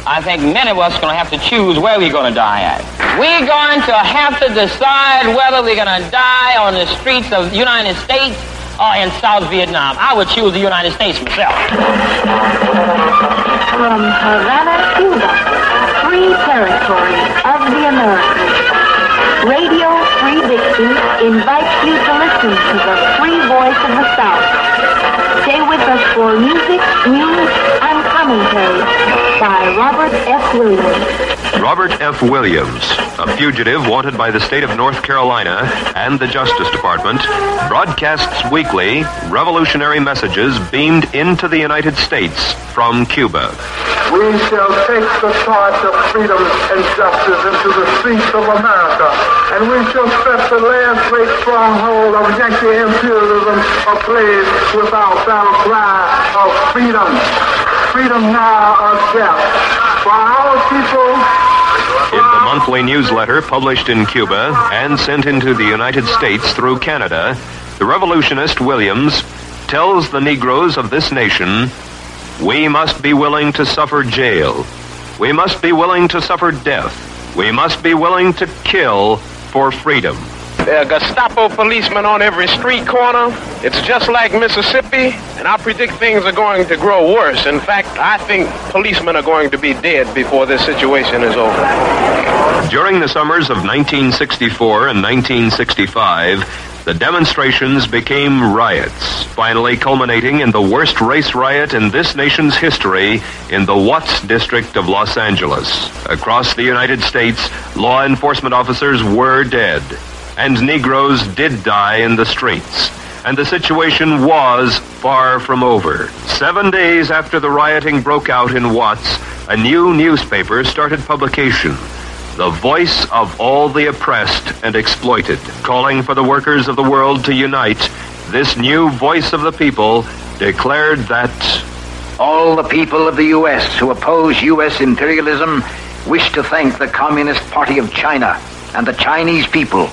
I think many of us are going to have to choose where we're going to die at. We're going to have to decide whether we're going to die on the streets of the United States or in South Vietnam. I would choose the United States myself. From Havana, Cuba, free territory of the Americas. Radio Free Dixie invites you to listen to the free voice of the South. Stay with us for music, news, and commentary by Robert F. Williams. Robert F. Williams, a fugitive wanted by the state of North Carolina and the Justice Department, broadcasts weekly revolutionary messages beamed into the United States from Cuba. We shall take the torch of freedom and justice into the streets of America, and we shall set the last great stronghold of Yankee imperialism ablaze with our battle cry of freedom. Freedom now or death. For our people, In the monthly newsletter published in Cuba and sent into the United States through Canada, the revolutionist Williams tells the Negroes of this nation, we must be willing to suffer jail. We must be willing to suffer death. We must be willing to kill for freedom. There are Gestapo policemen on every street corner. It's just like Mississippi, and I predict things are going to grow worse. In fact, I think policemen are going to be dead before this situation is over. During the summers of 1964 and 1965, the demonstrations became riots, finally culminating in the worst race riot in this nation's history in the Watts district of Los Angeles. Across the United States, law enforcement officers were dead, and Negroes did die in the streets. And the situation was far from over. Seven days after the rioting broke out in Watts, a new newspaper started publication the voice of all the oppressed and exploited, calling for the workers of the world to unite. This new voice of the people declared that All the people of the U.S. who oppose U.S. imperialism wish to thank the Communist Party of China and the Chinese people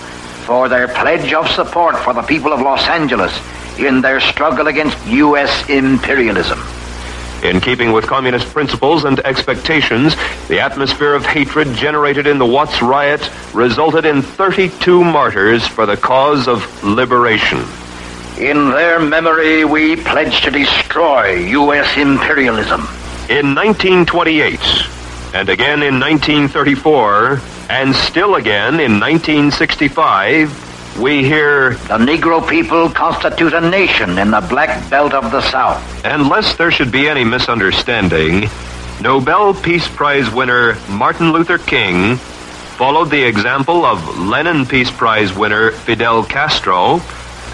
for their pledge of support for the people of Los Angeles in their struggle against U.S. imperialism. In keeping with communist principles and expectations, the atmosphere of hatred generated in the Watts riot resulted in 32 martyrs for the cause of liberation. In their memory, we pledge to destroy U.S. imperialism. In 1928, and again in 1934, and still again in 1965, we hear the Negro people constitute a nation in the black belt of the South. And lest there should be any misunderstanding, Nobel Peace Prize winner Martin Luther King followed the example of Lenin Peace Prize winner Fidel Castro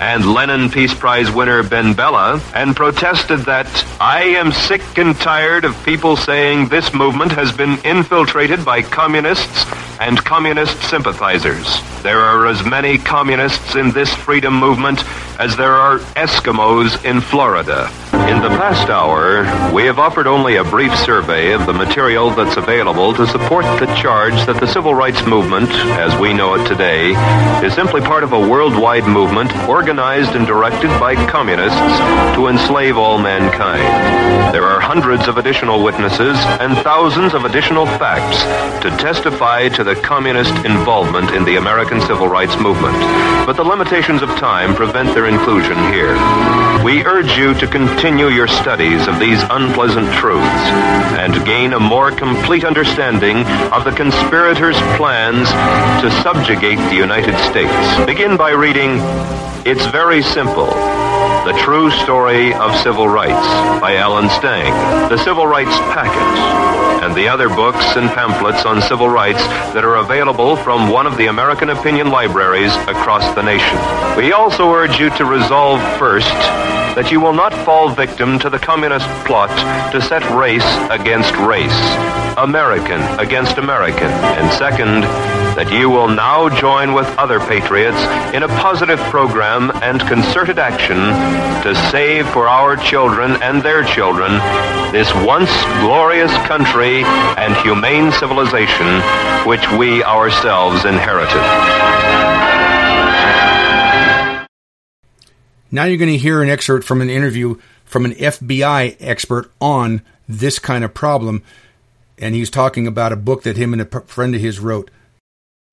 and Lenin Peace Prize winner Ben Bella and protested that I am sick and tired of people saying this movement has been infiltrated by communists and communist sympathizers. There are as many communists in this freedom movement as there are Eskimos in Florida. In the past hour, we have offered only a brief survey of the material that's available to support the charge that the civil rights movement, as we know it today, is simply part of a worldwide movement organized and directed by communists to enslave all mankind. There are hundreds of additional witnesses and thousands of additional facts to testify to the communist involvement in the American civil rights movement. But the limitations of time prevent their inclusion here. We urge you to continue your studies of these unpleasant truths and gain a more complete understanding of the conspirators' plans to subjugate the United States. Begin by reading It's Very Simple. The True Story of Civil Rights by Alan Stang, The Civil Rights Packet, and the other books and pamphlets on civil rights that are available from one of the American opinion libraries across the nation. We also urge you to resolve first that you will not fall victim to the communist plot to set race against race, American against American, and second, that you will now join with other patriots in a positive program and concerted action to save for our children and their children this once glorious country and humane civilization which we ourselves inherited. Now you're going to hear an excerpt from an interview from an FBI expert on this kind of problem. And he's talking about a book that him and a friend of his wrote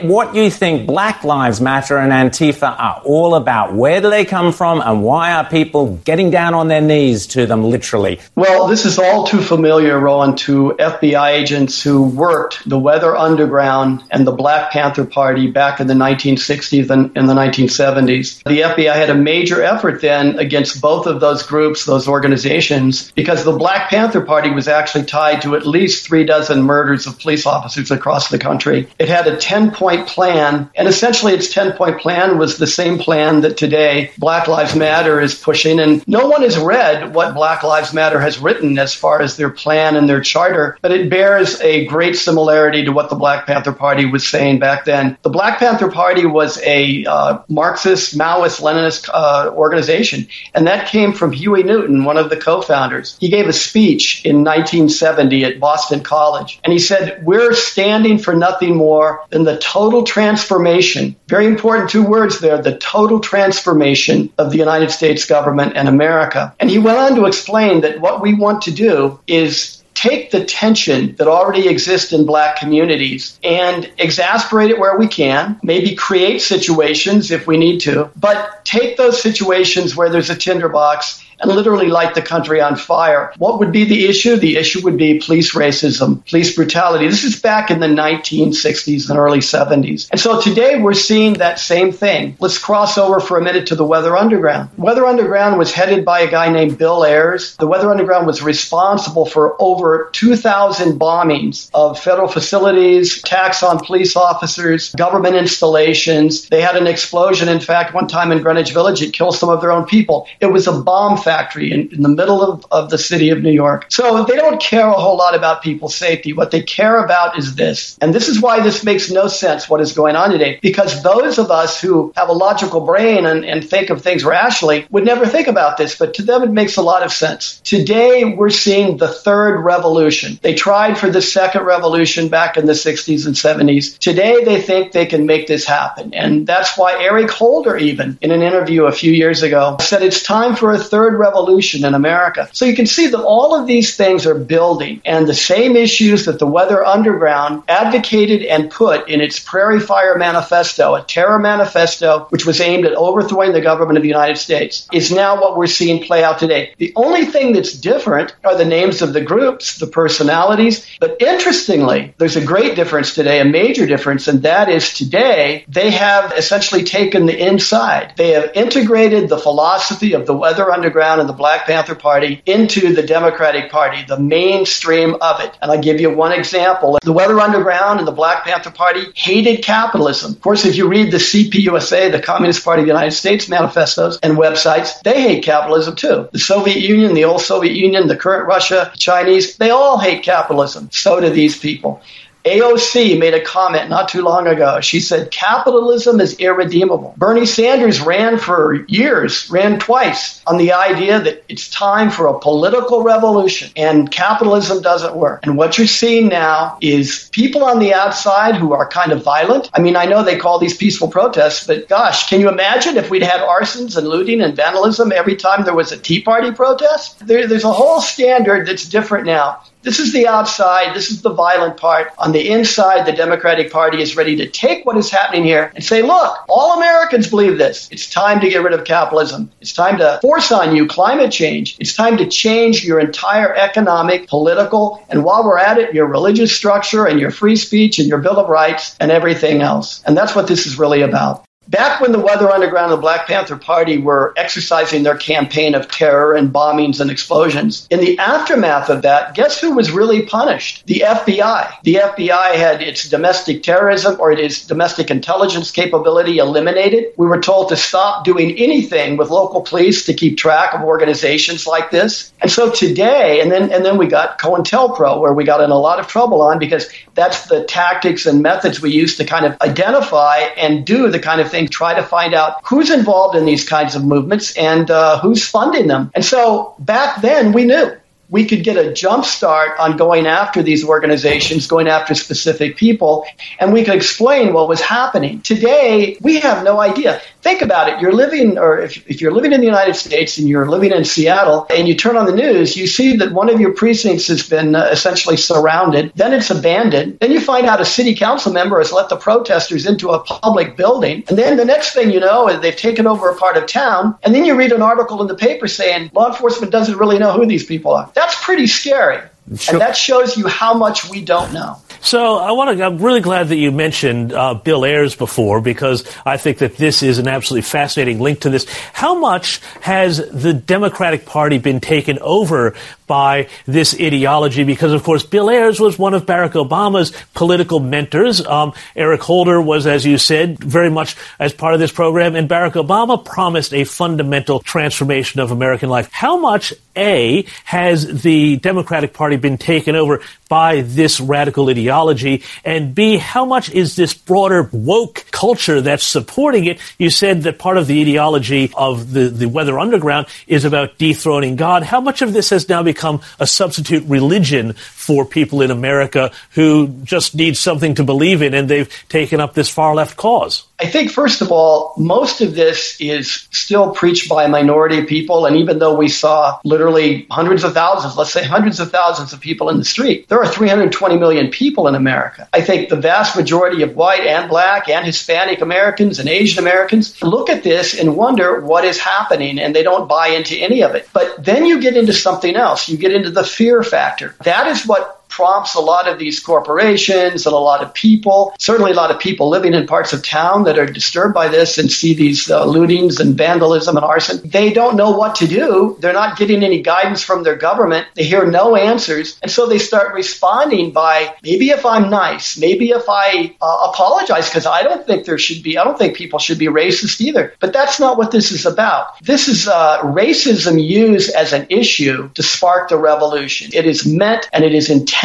what you think Black Lives Matter and Antifa are all about. Where do they come from and why are people getting down on their knees to them literally? Well, this is all too familiar, Rowan, to FBI agents who worked the Weather Underground and the Black Panther Party back in the 1960s and in the 1970s. The FBI had a major effort then against both of those groups, those organizations, because the Black Panther Party was actually tied to at least three dozen murders of police officers across the country. It had a 10 point point plan. And essentially, its 10 point plan was the same plan that today Black Lives Matter is pushing. And no one has read what Black Lives Matter has written as far as their plan and their charter, but it bears a great similarity to what the Black Panther Party was saying back then. The Black Panther Party was a uh, Marxist, Maoist, Leninist uh, organization, and that came from Huey Newton, one of the co founders. He gave a speech in 1970 at Boston College, and he said, We're standing for nothing more than the total transformation, very important two words there, the total transformation of the United States government and America. And he went on to explain that what we want to do is take the tension that already exists in black communities and exasperate it where we can, maybe create situations if we need to, but take those situations where there's a tinderbox and literally light the country on fire. What would be the issue? The issue would be police racism, police brutality. This is back in the 1960s and early 70s. And so today we're seeing that same thing. Let's cross over for a minute to the Weather Underground. Weather Underground was headed by a guy named Bill Ayers. The Weather Underground was responsible for over 2,000 bombings of federal facilities, attacks on police officers, government installations. They had an explosion, in fact, one time in Greenwich Village. It killed some of their own people. It was a bomb factory factory in, in the middle of, of the city of New York. So they don't care a whole lot about people's safety. What they care about is this. And this is why this makes no sense what is going on today. Because those of us who have a logical brain and, and think of things rationally would never think about this, but to them it makes a lot of sense. Today we're seeing the third revolution. They tried for the second revolution back in the 60s and 70s. Today they think they can make this happen. And that's why Eric Holder, even in an interview a few years ago, said it's time for a third revolution in America. So you can see that all of these things are building and the same issues that the Weather Underground advocated and put in its Prairie Fire Manifesto, a terror manifesto which was aimed at overthrowing the government of the United States, is now what we're seeing play out today. The only thing that's different are the names of the groups, the personalities. But interestingly, there's a great difference today, a major difference, and that is today they have essentially taken the inside. They have integrated the philosophy of the Weather Underground and the Black Panther Party into the Democratic Party, the mainstream of it. And I'll give you one example. The Weather Underground and the Black Panther Party hated capitalism. Of course, if you read the CPUSA, the Communist Party of the United States manifestos and websites, they hate capitalism too. The Soviet Union, the old Soviet Union, the current Russia, Chinese, they all hate capitalism. So do these people. AOC made a comment not too long ago. She said capitalism is irredeemable. Bernie Sanders ran for years, ran twice on the idea that it's time for a political revolution and capitalism doesn't work. And what you're seeing now is people on the outside who are kind of violent. I mean, I know they call these peaceful protests, but gosh, can you imagine if we'd had arsons and looting and vandalism every time there was a Tea Party protest? There, there's a whole standard that's different now. This is the outside. This is the violent part. On the inside, the Democratic Party is ready to take what is happening here and say, look, all Americans believe this. It's time to get rid of capitalism. It's time to force on you climate change. It's time to change your entire economic, political, and while we're at it, your religious structure and your free speech and your Bill of Rights and everything else. And that's what this is really about. Back when the Weather Underground and the Black Panther Party were exercising their campaign of terror and bombings and explosions, in the aftermath of that, guess who was really punished? The FBI. The FBI had its domestic terrorism or its domestic intelligence capability eliminated. We were told to stop doing anything with local police to keep track of organizations like this. And so today, and then and then we got COINTELPRO, where we got in a lot of trouble on because that's the tactics and methods we use to kind of identify and do the kind of thing, try to find out who's involved in these kinds of movements and uh, who's funding them. And so back then we knew we could get a jump start on going after these organizations, going after specific people, and we could explain what was happening. Today, we have no idea. Think about it. You're living, or if, if you're living in the United States and you're living in Seattle and you turn on the news, you see that one of your precincts has been uh, essentially surrounded, then it's abandoned. Then you find out a city council member has let the protesters into a public building. And then the next thing you know, they've taken over a part of town. And then you read an article in the paper saying law enforcement doesn't really know who these people are. That's pretty scary. Sure. And that shows you how much we don't know. So I want to. I'm really glad that you mentioned uh, Bill Ayers before because I think that this is an absolutely fascinating link to this. How much has the Democratic Party been taken over by this ideology? Because of course, Bill Ayers was one of Barack Obama's political mentors. Um, Eric Holder was, as you said, very much as part of this program, and Barack Obama promised a fundamental transformation of American life. How much a has the Democratic Party been taken over by this radical ideology? And B, how much is this broader woke culture that's supporting it? You said that part of the ideology of the, the Weather Underground is about dethroning God. How much of this has now become a substitute religion for people in America who just need something to believe in and they've taken up this far left cause? I think, first of all, most of this is still preached by minority people. And even though we saw literally hundreds of thousands, let's say hundreds of thousands of people in the street, there are 320 million people in America. I think the vast majority of white and black and Hispanic Americans and Asian Americans look at this and wonder what is happening, and they don't buy into any of it. But then you get into something else. You get into the fear factor. That is what prompts a lot of these corporations and a lot of people, certainly a lot of people living in parts of town that are disturbed by this and see these uh, lootings and vandalism and arson. They don't know what to do. They're not getting any guidance from their government. They hear no answers. And so they start responding by maybe if I'm nice, maybe if I uh, apologize, because I don't think there should be, I don't think people should be racist either. But that's not what this is about. This is uh, racism used as an issue to spark the revolution. It is meant and it is intended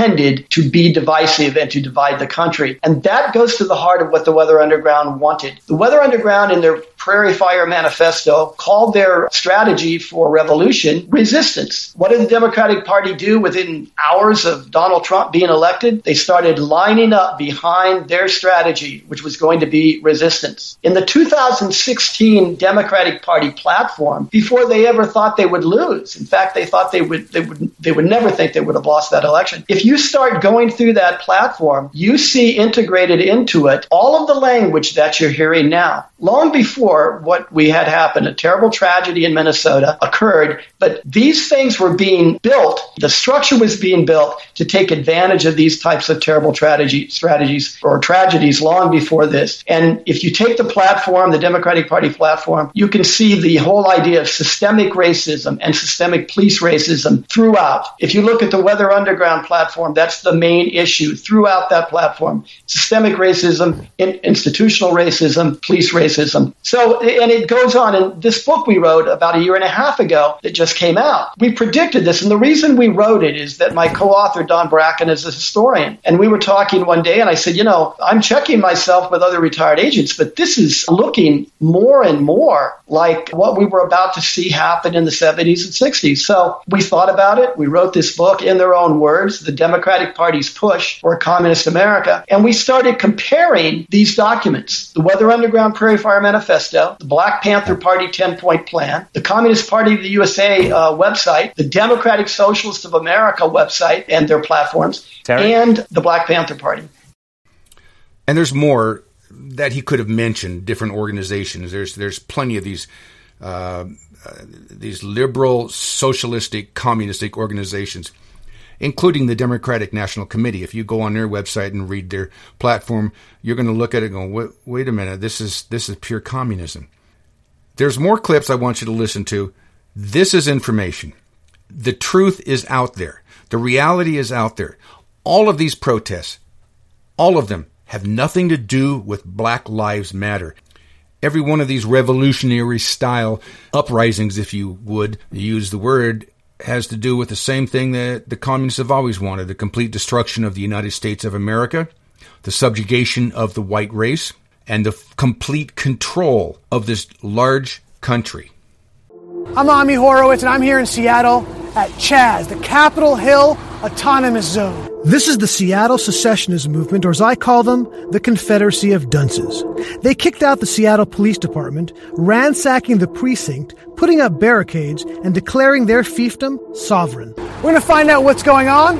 to be divisive and to divide the country. And that goes to the heart of what the Weather Underground wanted. The Weather Underground, in their Prairie Fire Manifesto called their strategy for revolution resistance. What did the Democratic Party do within hours of Donald Trump being elected? They started lining up behind their strategy, which was going to be resistance. In the 2016 Democratic Party platform, before they ever thought they would lose, in fact, they thought they would, they would, they would never think they would have lost that election. If you start going through that platform, you see integrated into it all of the language that you're hearing now. Long before before what we had happen. A terrible tragedy in Minnesota occurred, but these things were being built. The structure was being built to take advantage of these types of terrible tragedy, strategies or tragedies long before this. And if you take the platform, the Democratic Party platform, you can see the whole idea of systemic racism and systemic police racism throughout. If you look at the Weather Underground platform, that's the main issue throughout that platform. Systemic racism, in, institutional racism, police racism. So and it goes on. In this book we wrote about a year and a half ago that just came out, we predicted this. And the reason we wrote it is that my co author, Don Bracken, is a historian. And we were talking one day, and I said, You know, I'm checking myself with other retired agents, but this is looking more and more like what we were about to see happen in the 70s and 60s. So we thought about it. We wrote this book in their own words, The Democratic Party's Push for Communist America. And we started comparing these documents the Weather Underground Prairie Fire Manifesto Manifesto, the Black Panther Party 10 point plan, the Communist Party of the USA uh, website, the Democratic Socialists of America website and their platforms, Terry? and the Black Panther Party. And there's more that he could have mentioned, different organizations. There's, there's plenty of these. Uh, uh, these liberal, socialistic, communistic organizations, including the Democratic National Committee. If you go on their website and read their platform, you're going to look at it and go, wait, wait a minute, this is this is pure communism. There's more clips I want you to listen to. This is information. The truth is out there. The reality is out there. All of these protests, all of them, have nothing to do with Black Lives Matter. Every one of these revolutionary style uprisings, if you would use the word, has to do with the same thing that the communists have always wanted the complete destruction of the United States of America, the subjugation of the white race, and the f- complete control of this large country. I'm Ami Horowitz, and I'm here in Seattle at Chaz, the Capitol Hill Autonomous Zone. This is the Seattle Secessionist Movement, or as I call them, the Confederacy of Dunces. They kicked out the Seattle Police Department, ransacking the precinct, putting up barricades, and declaring their fiefdom sovereign. We're going to find out what's going on.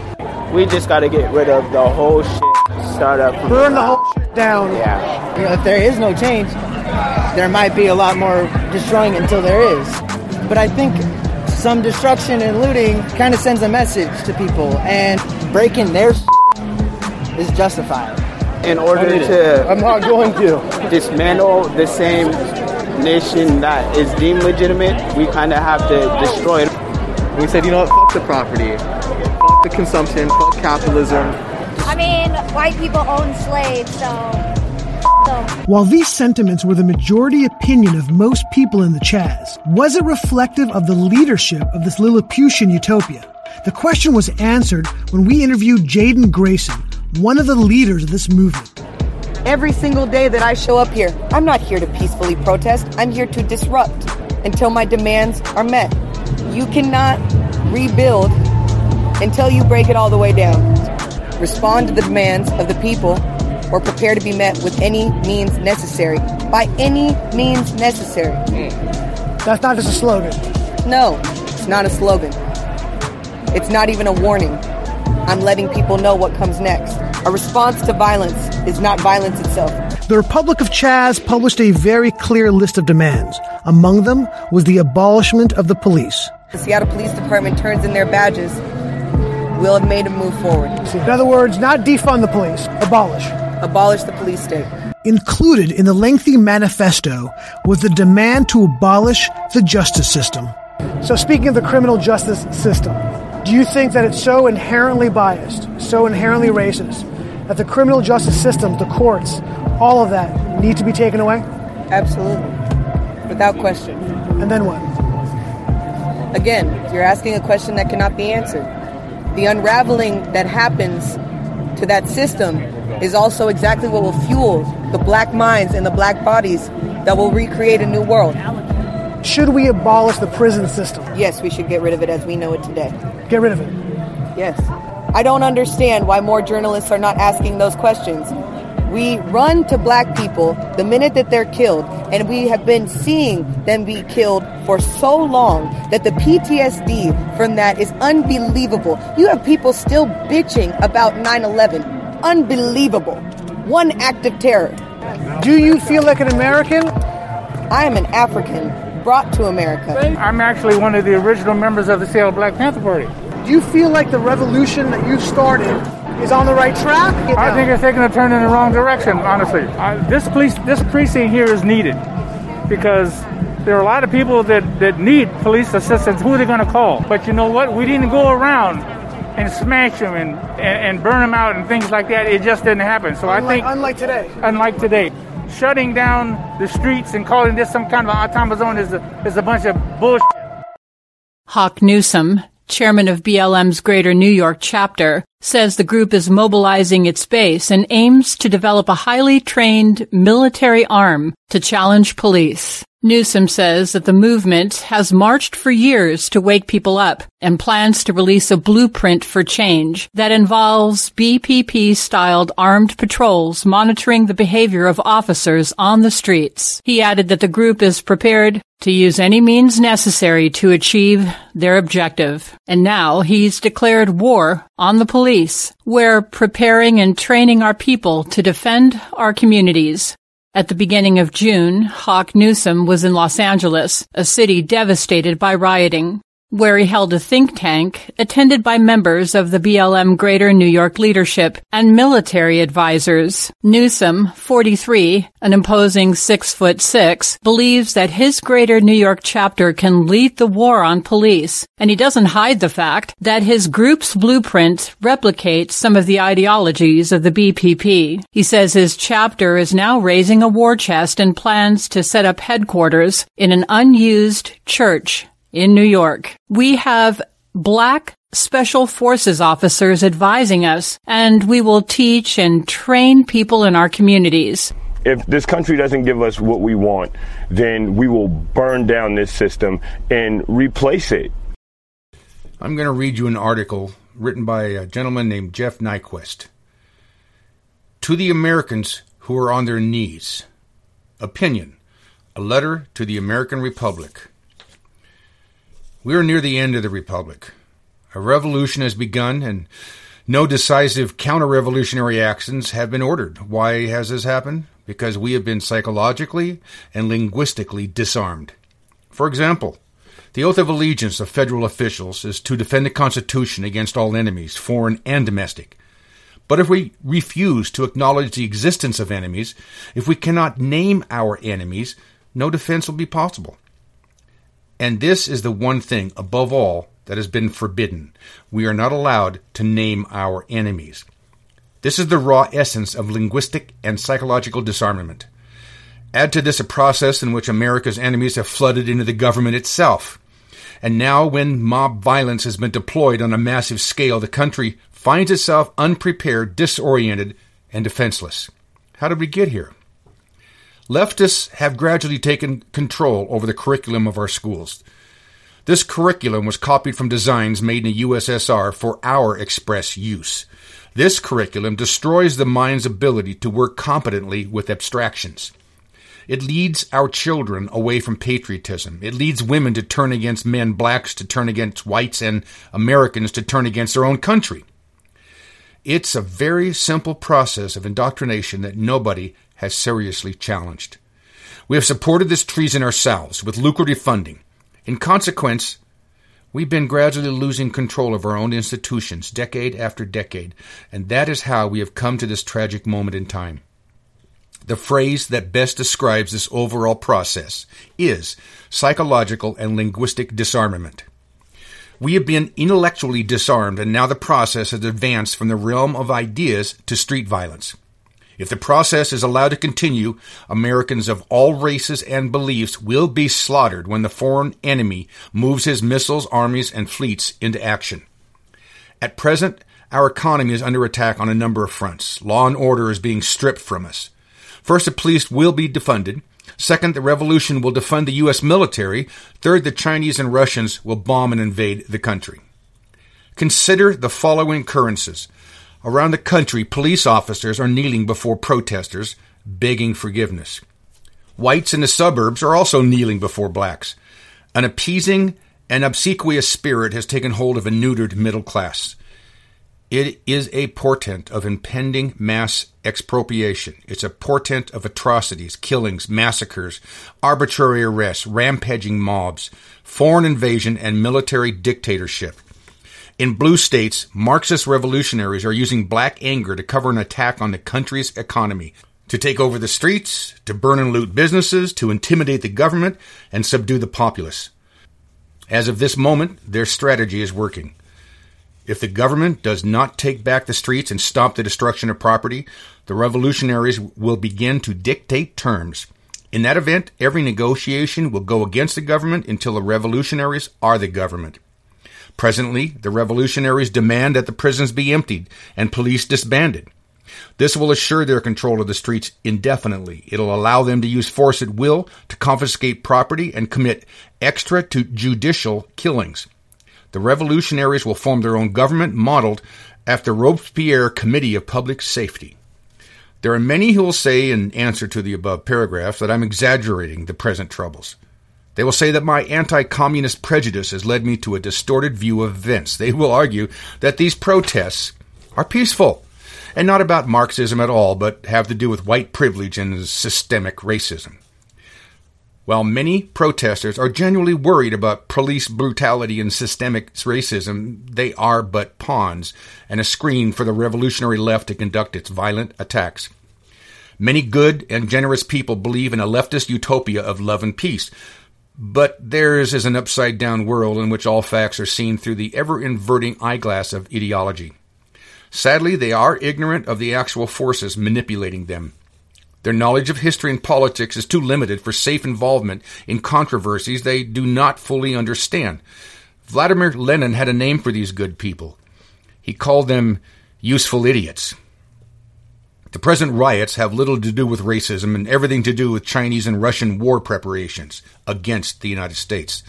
We just got to get rid of the whole shit. Start up. Burn the whole shit down. Yeah. You know, if there is no change, there might be a lot more destroying until there is. But I think some destruction and looting kind of sends a message to people, and breaking their is justified. In order to, I'm not going to dismantle the same nation that is deemed legitimate, we kind of have to destroy it. We said, you know what, fuck the property, fuck the consumption, fuck capitalism. I mean, white people own slaves, so while these sentiments were the majority opinion of most people in the Chaz, was it reflective of the leadership of this Lilliputian utopia? The question was answered when we interviewed Jaden Grayson, one of the leaders of this movement. Every single day that I show up here, I'm not here to peacefully protest. I'm here to disrupt until my demands are met. You cannot rebuild until you break it all the way down. Respond to the demands of the people or prepare to be met with any means necessary. By any means necessary. That's not just a slogan. No, it's not a slogan. It's not even a warning. I'm letting people know what comes next. A response to violence is not violence itself. The Republic of Chaz published a very clear list of demands. Among them was the abolishment of the police. The Seattle Police Department turns in their badges we'll have made a move forward. In other words, not defund the police, abolish. Abolish the police state. Included in the lengthy manifesto was the demand to abolish the justice system. So, speaking of the criminal justice system, do you think that it's so inherently biased, so inherently racist, that the criminal justice system, the courts, all of that need to be taken away? Absolutely. Without question. And then what? Again, you're asking a question that cannot be answered. The unraveling that happens to that system is also exactly what will fuel the black minds and the black bodies that will recreate a new world. Should we abolish the prison system? Yes, we should get rid of it as we know it today. Get rid of it. Yes. I don't understand why more journalists are not asking those questions. We run to black people the minute that they're killed, and we have been seeing them be killed for so long that the PTSD from that is unbelievable. You have people still bitching about 9 11. Unbelievable. One act of terror. Do you feel like an American? I am an African brought to America. I'm actually one of the original members of the Seattle Black Panther Party. Do you feel like the revolution that you've started is on the right track? I think it's taking a turn in the wrong direction, honestly. Uh, this police, this precinct here is needed because there are a lot of people that, that need police assistance. Who are they going to call? But you know what? We didn't go around and smash them and, and, and burn them out and things like that. It just didn't happen. So unlike, I think, unlike today, unlike today, shutting down the streets and calling this some kind of autonomous zone is a, is a bunch of bullshit. Hawk Newsom, chairman of BLM's Greater New York chapter, says the group is mobilizing its base and aims to develop a highly trained military arm to challenge police. Newsom says that the movement has marched for years to wake people up and plans to release a blueprint for change that involves BPP styled armed patrols monitoring the behavior of officers on the streets. He added that the group is prepared to use any means necessary to achieve their objective. And now he's declared war on the police. We're preparing and training our people to defend our communities. At the beginning of June, Hawk Newsom was in Los Angeles, a city devastated by rioting, where he held a think tank attended by members of the BLM Greater New York leadership and military advisors. Newsom, 43, an imposing six foot six, believes that his Greater New York chapter can lead the war on police, and he doesn't hide the fact that his group's blueprint replicates some of the ideologies of the BPP. He says his chapter is now raising a war chest and plans to set up headquarters in an unused church in New York. We have black special forces officers advising us, and we will teach and train people in our communities. If this country doesn't give us what we want, then we will burn down this system and replace it. I'm going to read you an article written by a gentleman named Jeff Nyquist. To the Americans who are on their knees. Opinion. A letter to the American Republic. We are near the end of the Republic. A revolution has begun, and no decisive counter revolutionary actions have been ordered. Why has this happened? Because we have been psychologically and linguistically disarmed. For example, the oath of allegiance of federal officials is to defend the Constitution against all enemies, foreign and domestic. But if we refuse to acknowledge the existence of enemies, if we cannot name our enemies, no defense will be possible. And this is the one thing, above all, that has been forbidden. We are not allowed to name our enemies. This is the raw essence of linguistic and psychological disarmament. Add to this a process in which America's enemies have flooded into the government itself. And now, when mob violence has been deployed on a massive scale, the country finds itself unprepared, disoriented, and defenseless. How did we get here? Leftists have gradually taken control over the curriculum of our schools. This curriculum was copied from designs made in the USSR for our express use. This curriculum destroys the mind's ability to work competently with abstractions. It leads our children away from patriotism. It leads women to turn against men, blacks to turn against whites, and Americans to turn against their own country. It's a very simple process of indoctrination that nobody has seriously challenged. We have supported this treason ourselves with lucrative funding. In consequence, We've been gradually losing control of our own institutions, decade after decade, and that is how we have come to this tragic moment in time. The phrase that best describes this overall process is psychological and linguistic disarmament. We have been intellectually disarmed, and now the process has advanced from the realm of ideas to street violence. If the process is allowed to continue, Americans of all races and beliefs will be slaughtered when the foreign enemy moves his missiles, armies, and fleets into action. At present, our economy is under attack on a number of fronts. Law and order is being stripped from us. First, the police will be defunded. Second, the revolution will defund the U.S. military. Third, the Chinese and Russians will bomb and invade the country. Consider the following occurrences. Around the country, police officers are kneeling before protesters, begging forgiveness. Whites in the suburbs are also kneeling before blacks. An appeasing and obsequious spirit has taken hold of a neutered middle class. It is a portent of impending mass expropriation. It's a portent of atrocities, killings, massacres, arbitrary arrests, rampaging mobs, foreign invasion, and military dictatorship. In blue states, Marxist revolutionaries are using black anger to cover an attack on the country's economy, to take over the streets, to burn and loot businesses, to intimidate the government, and subdue the populace. As of this moment, their strategy is working. If the government does not take back the streets and stop the destruction of property, the revolutionaries will begin to dictate terms. In that event, every negotiation will go against the government until the revolutionaries are the government. Presently, the revolutionaries demand that the prisons be emptied and police disbanded. This will assure their control of the streets indefinitely. It'll allow them to use force at will to confiscate property and commit extrajudicial killings. The revolutionaries will form their own government modeled after Robespierre Committee of Public Safety. There are many who will say, in answer to the above paragraph, that I'm exaggerating the present troubles. They will say that my anti communist prejudice has led me to a distorted view of events. They will argue that these protests are peaceful and not about Marxism at all, but have to do with white privilege and systemic racism. While many protesters are genuinely worried about police brutality and systemic racism, they are but pawns and a screen for the revolutionary left to conduct its violent attacks. Many good and generous people believe in a leftist utopia of love and peace, but theirs is an upside down world in which all facts are seen through the ever inverting eyeglass of ideology. Sadly, they are ignorant of the actual forces manipulating them. Their knowledge of history and politics is too limited for safe involvement in controversies they do not fully understand. Vladimir Lenin had a name for these good people. He called them useful idiots. The present riots have little to do with racism and everything to do with Chinese and Russian war preparations against the United States.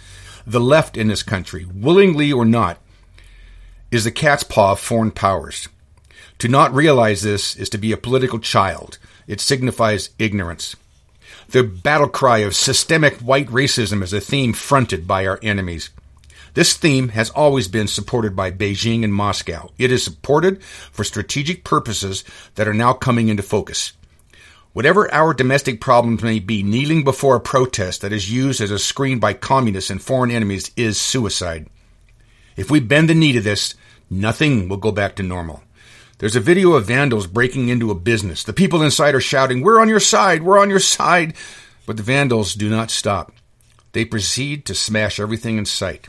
The left in this country, willingly or not, is the cat's paw of foreign powers. To not realize this is to be a political child it signifies ignorance. The battle cry of systemic white racism is a theme fronted by our enemies. This theme has always been supported by Beijing and Moscow. It is supported for strategic purposes that are now coming into focus. Whatever our domestic problems may be, kneeling before a protest that is used as a screen by communists and foreign enemies is suicide. If we bend the knee to this, nothing will go back to normal. There's a video of vandals breaking into a business. The people inside are shouting, We're on your side! We're on your side! But the vandals do not stop. They proceed to smash everything in sight.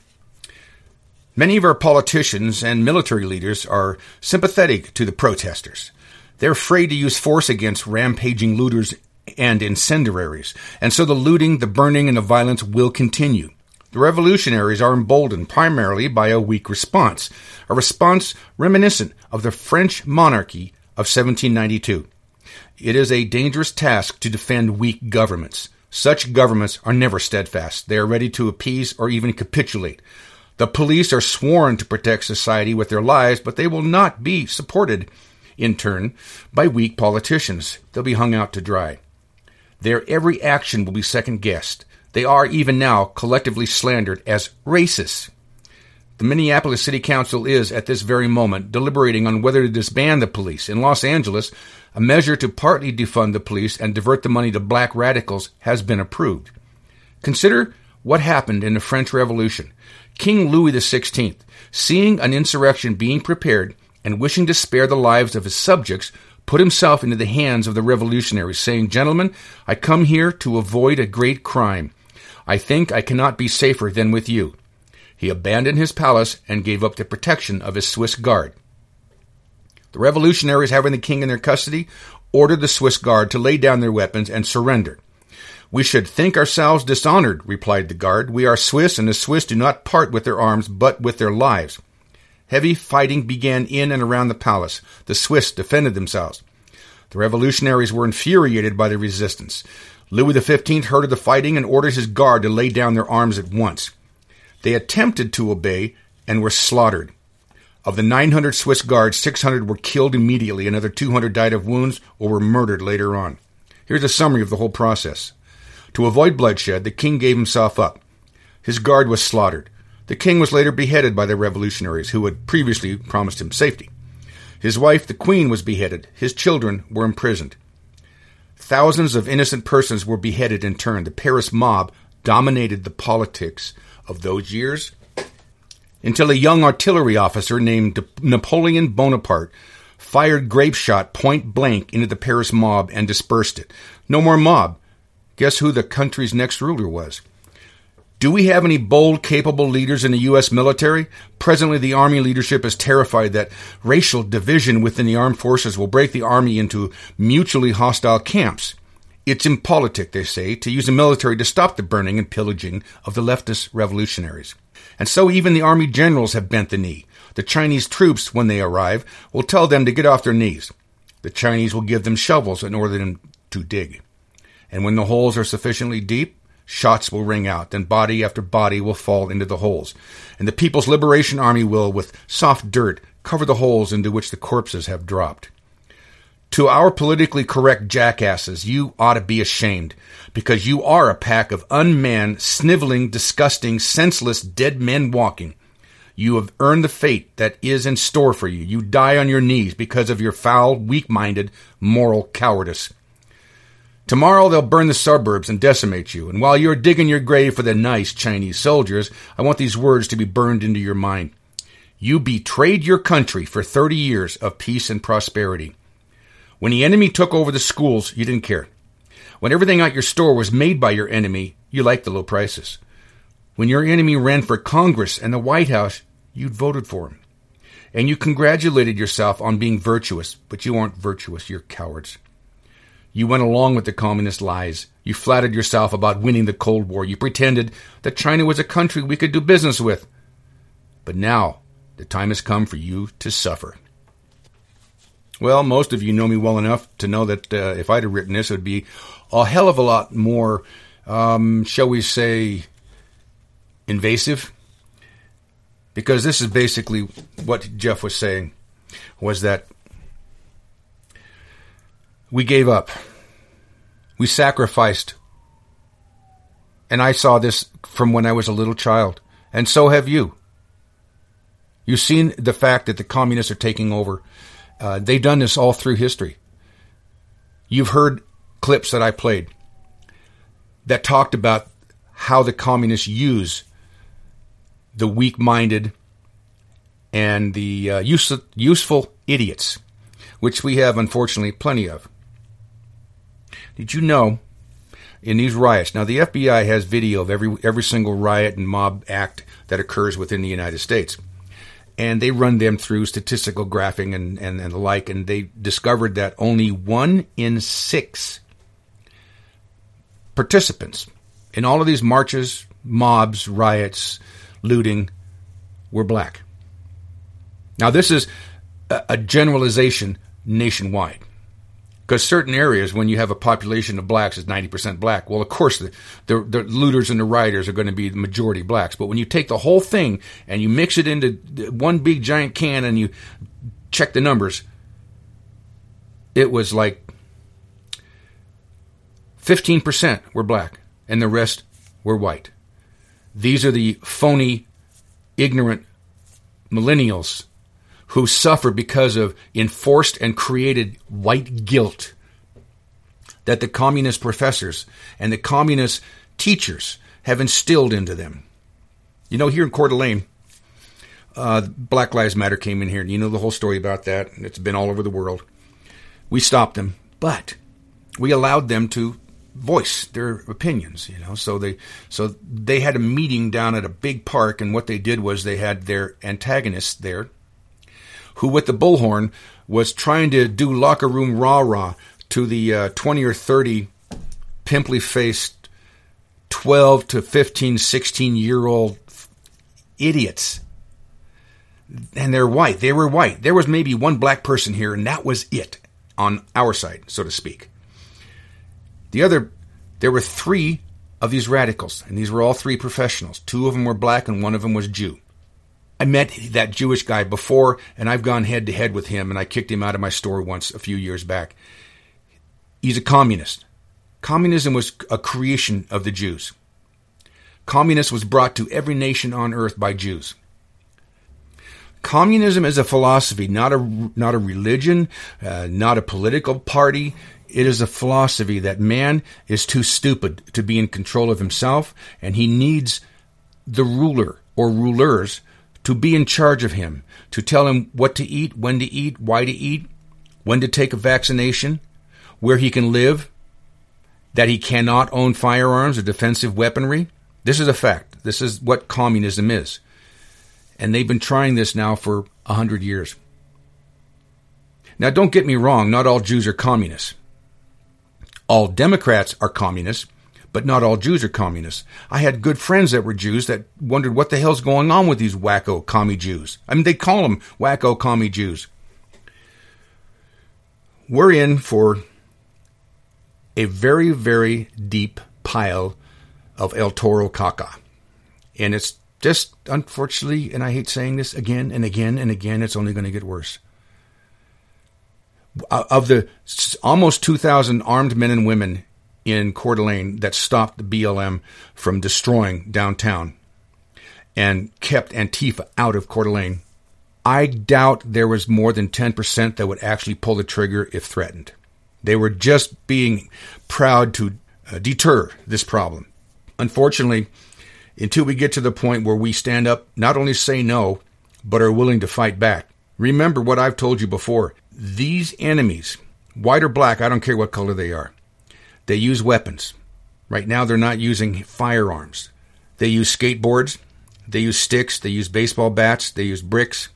Many of our politicians and military leaders are sympathetic to the protesters. They're afraid to use force against rampaging looters and incendiaries, and so the looting, the burning, and the violence will continue. The revolutionaries are emboldened primarily by a weak response, a response reminiscent of the French monarchy of 1792. It is a dangerous task to defend weak governments. Such governments are never steadfast. They are ready to appease or even capitulate. The police are sworn to protect society with their lives, but they will not be supported, in turn, by weak politicians. They'll be hung out to dry. Their every action will be second guessed. They are even now collectively slandered as racist. The Minneapolis City Council is, at this very moment, deliberating on whether to disband the police. In Los Angeles, a measure to partly defund the police and divert the money to black radicals has been approved. Consider what happened in the French Revolution. King Louis XVI, seeing an insurrection being prepared and wishing to spare the lives of his subjects, put himself into the hands of the revolutionaries, saying, Gentlemen, I come here to avoid a great crime. I think I cannot be safer than with you. He abandoned his palace and gave up the protection of his Swiss guard. The revolutionaries, having the king in their custody, ordered the Swiss guard to lay down their weapons and surrender. We should think ourselves dishonored, replied the guard. We are Swiss, and the Swiss do not part with their arms, but with their lives. Heavy fighting began in and around the palace. The Swiss defended themselves. The revolutionaries were infuriated by the resistance. Louis XV heard of the fighting and ordered his guard to lay down their arms at once. They attempted to obey and were slaughtered. Of the 900 Swiss guards, 600 were killed immediately, another 200 died of wounds or were murdered later on. Here's a summary of the whole process. To avoid bloodshed, the king gave himself up. His guard was slaughtered. The king was later beheaded by the revolutionaries, who had previously promised him safety. His wife, the queen, was beheaded. His children were imprisoned. Thousands of innocent persons were beheaded in turn. The Paris mob dominated the politics of those years until a young artillery officer named Napoleon Bonaparte fired grape shot point blank into the Paris mob and dispersed it. No more mob. Guess who the country's next ruler was? Do we have any bold, capable leaders in the U.S. military? Presently, the Army leadership is terrified that racial division within the armed forces will break the Army into mutually hostile camps. It's impolitic, they say, to use the military to stop the burning and pillaging of the leftist revolutionaries. And so even the Army generals have bent the knee. The Chinese troops, when they arrive, will tell them to get off their knees. The Chinese will give them shovels in order them to dig. And when the holes are sufficiently deep, Shots will ring out, then body after body will fall into the holes. And the People's Liberation Army will, with soft dirt, cover the holes into which the corpses have dropped. To our politically correct jackasses, you ought to be ashamed, because you are a pack of unmanned, sniveling, disgusting, senseless, dead men walking. You have earned the fate that is in store for you. You die on your knees because of your foul, weak minded, moral cowardice. Tomorrow they'll burn the suburbs and decimate you, and while you're digging your grave for the nice Chinese soldiers, I want these words to be burned into your mind. You betrayed your country for 30 years of peace and prosperity. When the enemy took over the schools, you didn't care. When everything at your store was made by your enemy, you liked the low prices. When your enemy ran for Congress and the White House, you'd voted for him. And you congratulated yourself on being virtuous, but you aren't virtuous, you're cowards. You went along with the communist lies. You flattered yourself about winning the Cold War. You pretended that China was a country we could do business with. But now, the time has come for you to suffer. Well, most of you know me well enough to know that uh, if I'd have written this, it would be a hell of a lot more, um, shall we say, invasive. Because this is basically what Jeff was saying, was that we gave up. We sacrificed. And I saw this from when I was a little child. And so have you. You've seen the fact that the communists are taking over. Uh, they've done this all through history. You've heard clips that I played that talked about how the communists use the weak minded and the uh, use- useful idiots, which we have unfortunately plenty of. Did you know in these riots? Now, the FBI has video of every every single riot and mob act that occurs within the United States, and they run them through statistical graphing and, and, and the like, and they discovered that only one in six participants in all of these marches, mobs, riots, looting were black. Now, this is a, a generalization nationwide because certain areas, when you have a population of blacks, is 90% black. Well, of course, the, the, the, looters and the rioters are going to be the majority blacks. But when you take the whole thing and you mix it into one big giant can and you check the numbers, it was like 15% were black and the rest were white. These are the phony, ignorant millennials who suffer because of enforced and created white guilt that the communist professors and the communist teachers have instilled into them. You know, here in Coeur d'Alene, uh, Black Lives Matter came in here, you know the whole story about that. It's been all over the world. We stopped them, but we allowed them to voice their opinions. You know, so they so they had a meeting down at a big park, and what they did was they had their antagonists there, who with the bullhorn was trying to do locker room rah rah to the uh, twenty or thirty pimply faced 12 to 15, 16 year old idiots. And they're white. They were white. There was maybe one black person here, and that was it on our side, so to speak. The other, there were three of these radicals, and these were all three professionals. Two of them were black, and one of them was Jew. I met that Jewish guy before, and I've gone head to head with him, and I kicked him out of my store once a few years back. He's a communist. Communism was a creation of the Jews. Communism was brought to every nation on earth by Jews. Communism is a philosophy, not a not a religion, uh, not a political party. It is a philosophy that man is too stupid to be in control of himself, and he needs the ruler or rulers to be in charge of him, to tell him what to eat, when to eat, why to eat, when to take a vaccination, where he can live, that he cannot own firearms or defensive weaponry. This is a fact. This is what communism is. And they've been trying this now for a hundred years. Now, don't get me wrong, not all Jews are communists. All Democrats are communists, but not all Jews are communists. I had good friends that were Jews that wondered what the hell's going on with these wacko commie Jews. I mean, they call them wacko commie Jews. We're in for a very, very deep pile of El Toro caca. And it's just, unfortunately, and I hate saying this again and again and again, it's only going to get worse. Uh, of the almost 2,000 armed men and women in Coeur d'Alene that stopped the BLM from destroying downtown and kept Antifa out of Coeur d'Alene, I doubt there was more than 10% that would actually pull the trigger if threatened. They were just being proud to uh, deter this problem. Unfortunately, until we get to the point where we stand up, not only say no, but are willing to fight back. Remember what I've told you before. These enemies, white or black, I don't care what color they are, they use weapons. Right now, they're not using firearms. They use skateboards, they use sticks, they use baseball bats, they use bricks.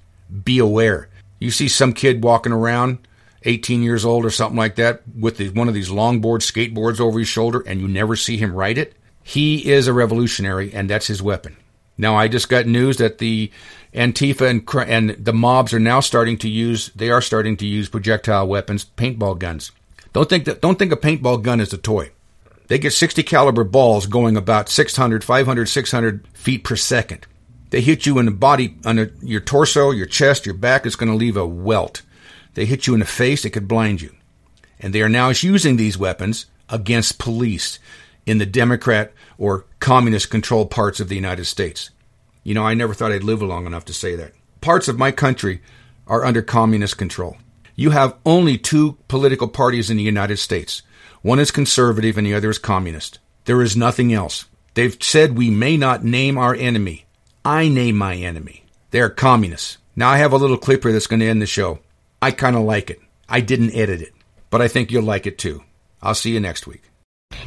Be aware. You see some kid walking around 18 years old or something like that with the, one of these longboard skateboards over his shoulder and you never see him ride it, he is a revolutionary and that's his weapon. Now, I just got news that the Antifa and, and the mobs are now starting to use, they are starting to use projectile weapons, paintball guns. Don't think that, don't think a paintball gun is a toy. They get 60 caliber balls going about 600, 500, 600 feet per second. They hit you in the body, a, your torso, your chest, your back. It's going to leave a welt. They hit you in the face, it could blind you. And they are now using these weapons against police in the Democrat or communist controlled parts of the United States. You know, I never thought I'd live long enough to say that. Parts of my country are under communist control. You have only two political parties in the United States. One is conservative and the other is communist. There is nothing else. They've said we may not name our enemy. I name my enemy. They are communists. Now I have a little clip here that's going to end the show. I kind of like it. I didn't edit it, but I think you'll like it too. I'll see you next week.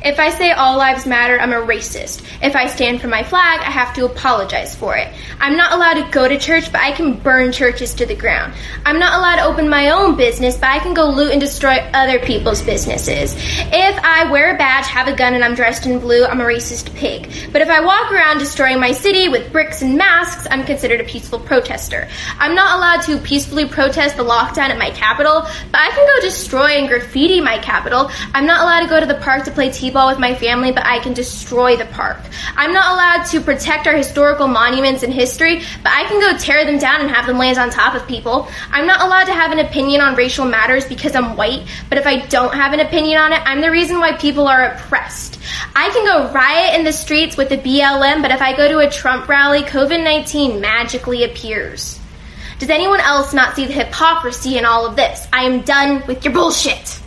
If I say all lives matter, I'm a racist. If I stand for my flag, I have to apologize for it. I'm not allowed to go to church, but I can burn churches to the ground. I'm not allowed to open my own business, but I can go loot and destroy other people's businesses. If I wear a badge, have a gun, and I'm dressed in blue, I'm a racist pig. But if I walk around destroying my city with bricks and masks, I'm considered a peaceful protester. I'm not allowed to peacefully protest the lockdown at my capital, but I can go destroy and graffiti my capital. I'm not allowed to go to the park to play t-ball with my family, but I can destroy the park. I'm not allowed to protect our historical monuments and history, but I can go tear them down and have them land on top of people. I'm not allowed to have an opinion on racial matters because I'm white, but if I don't have an opinion on it, I'm the reason why people are oppressed. I can go riot in the streets with the BLM, but if I go to a Trump rally, COVID-19 magically appears. Does anyone else not see the hypocrisy in all of this? I am done with your bullshit.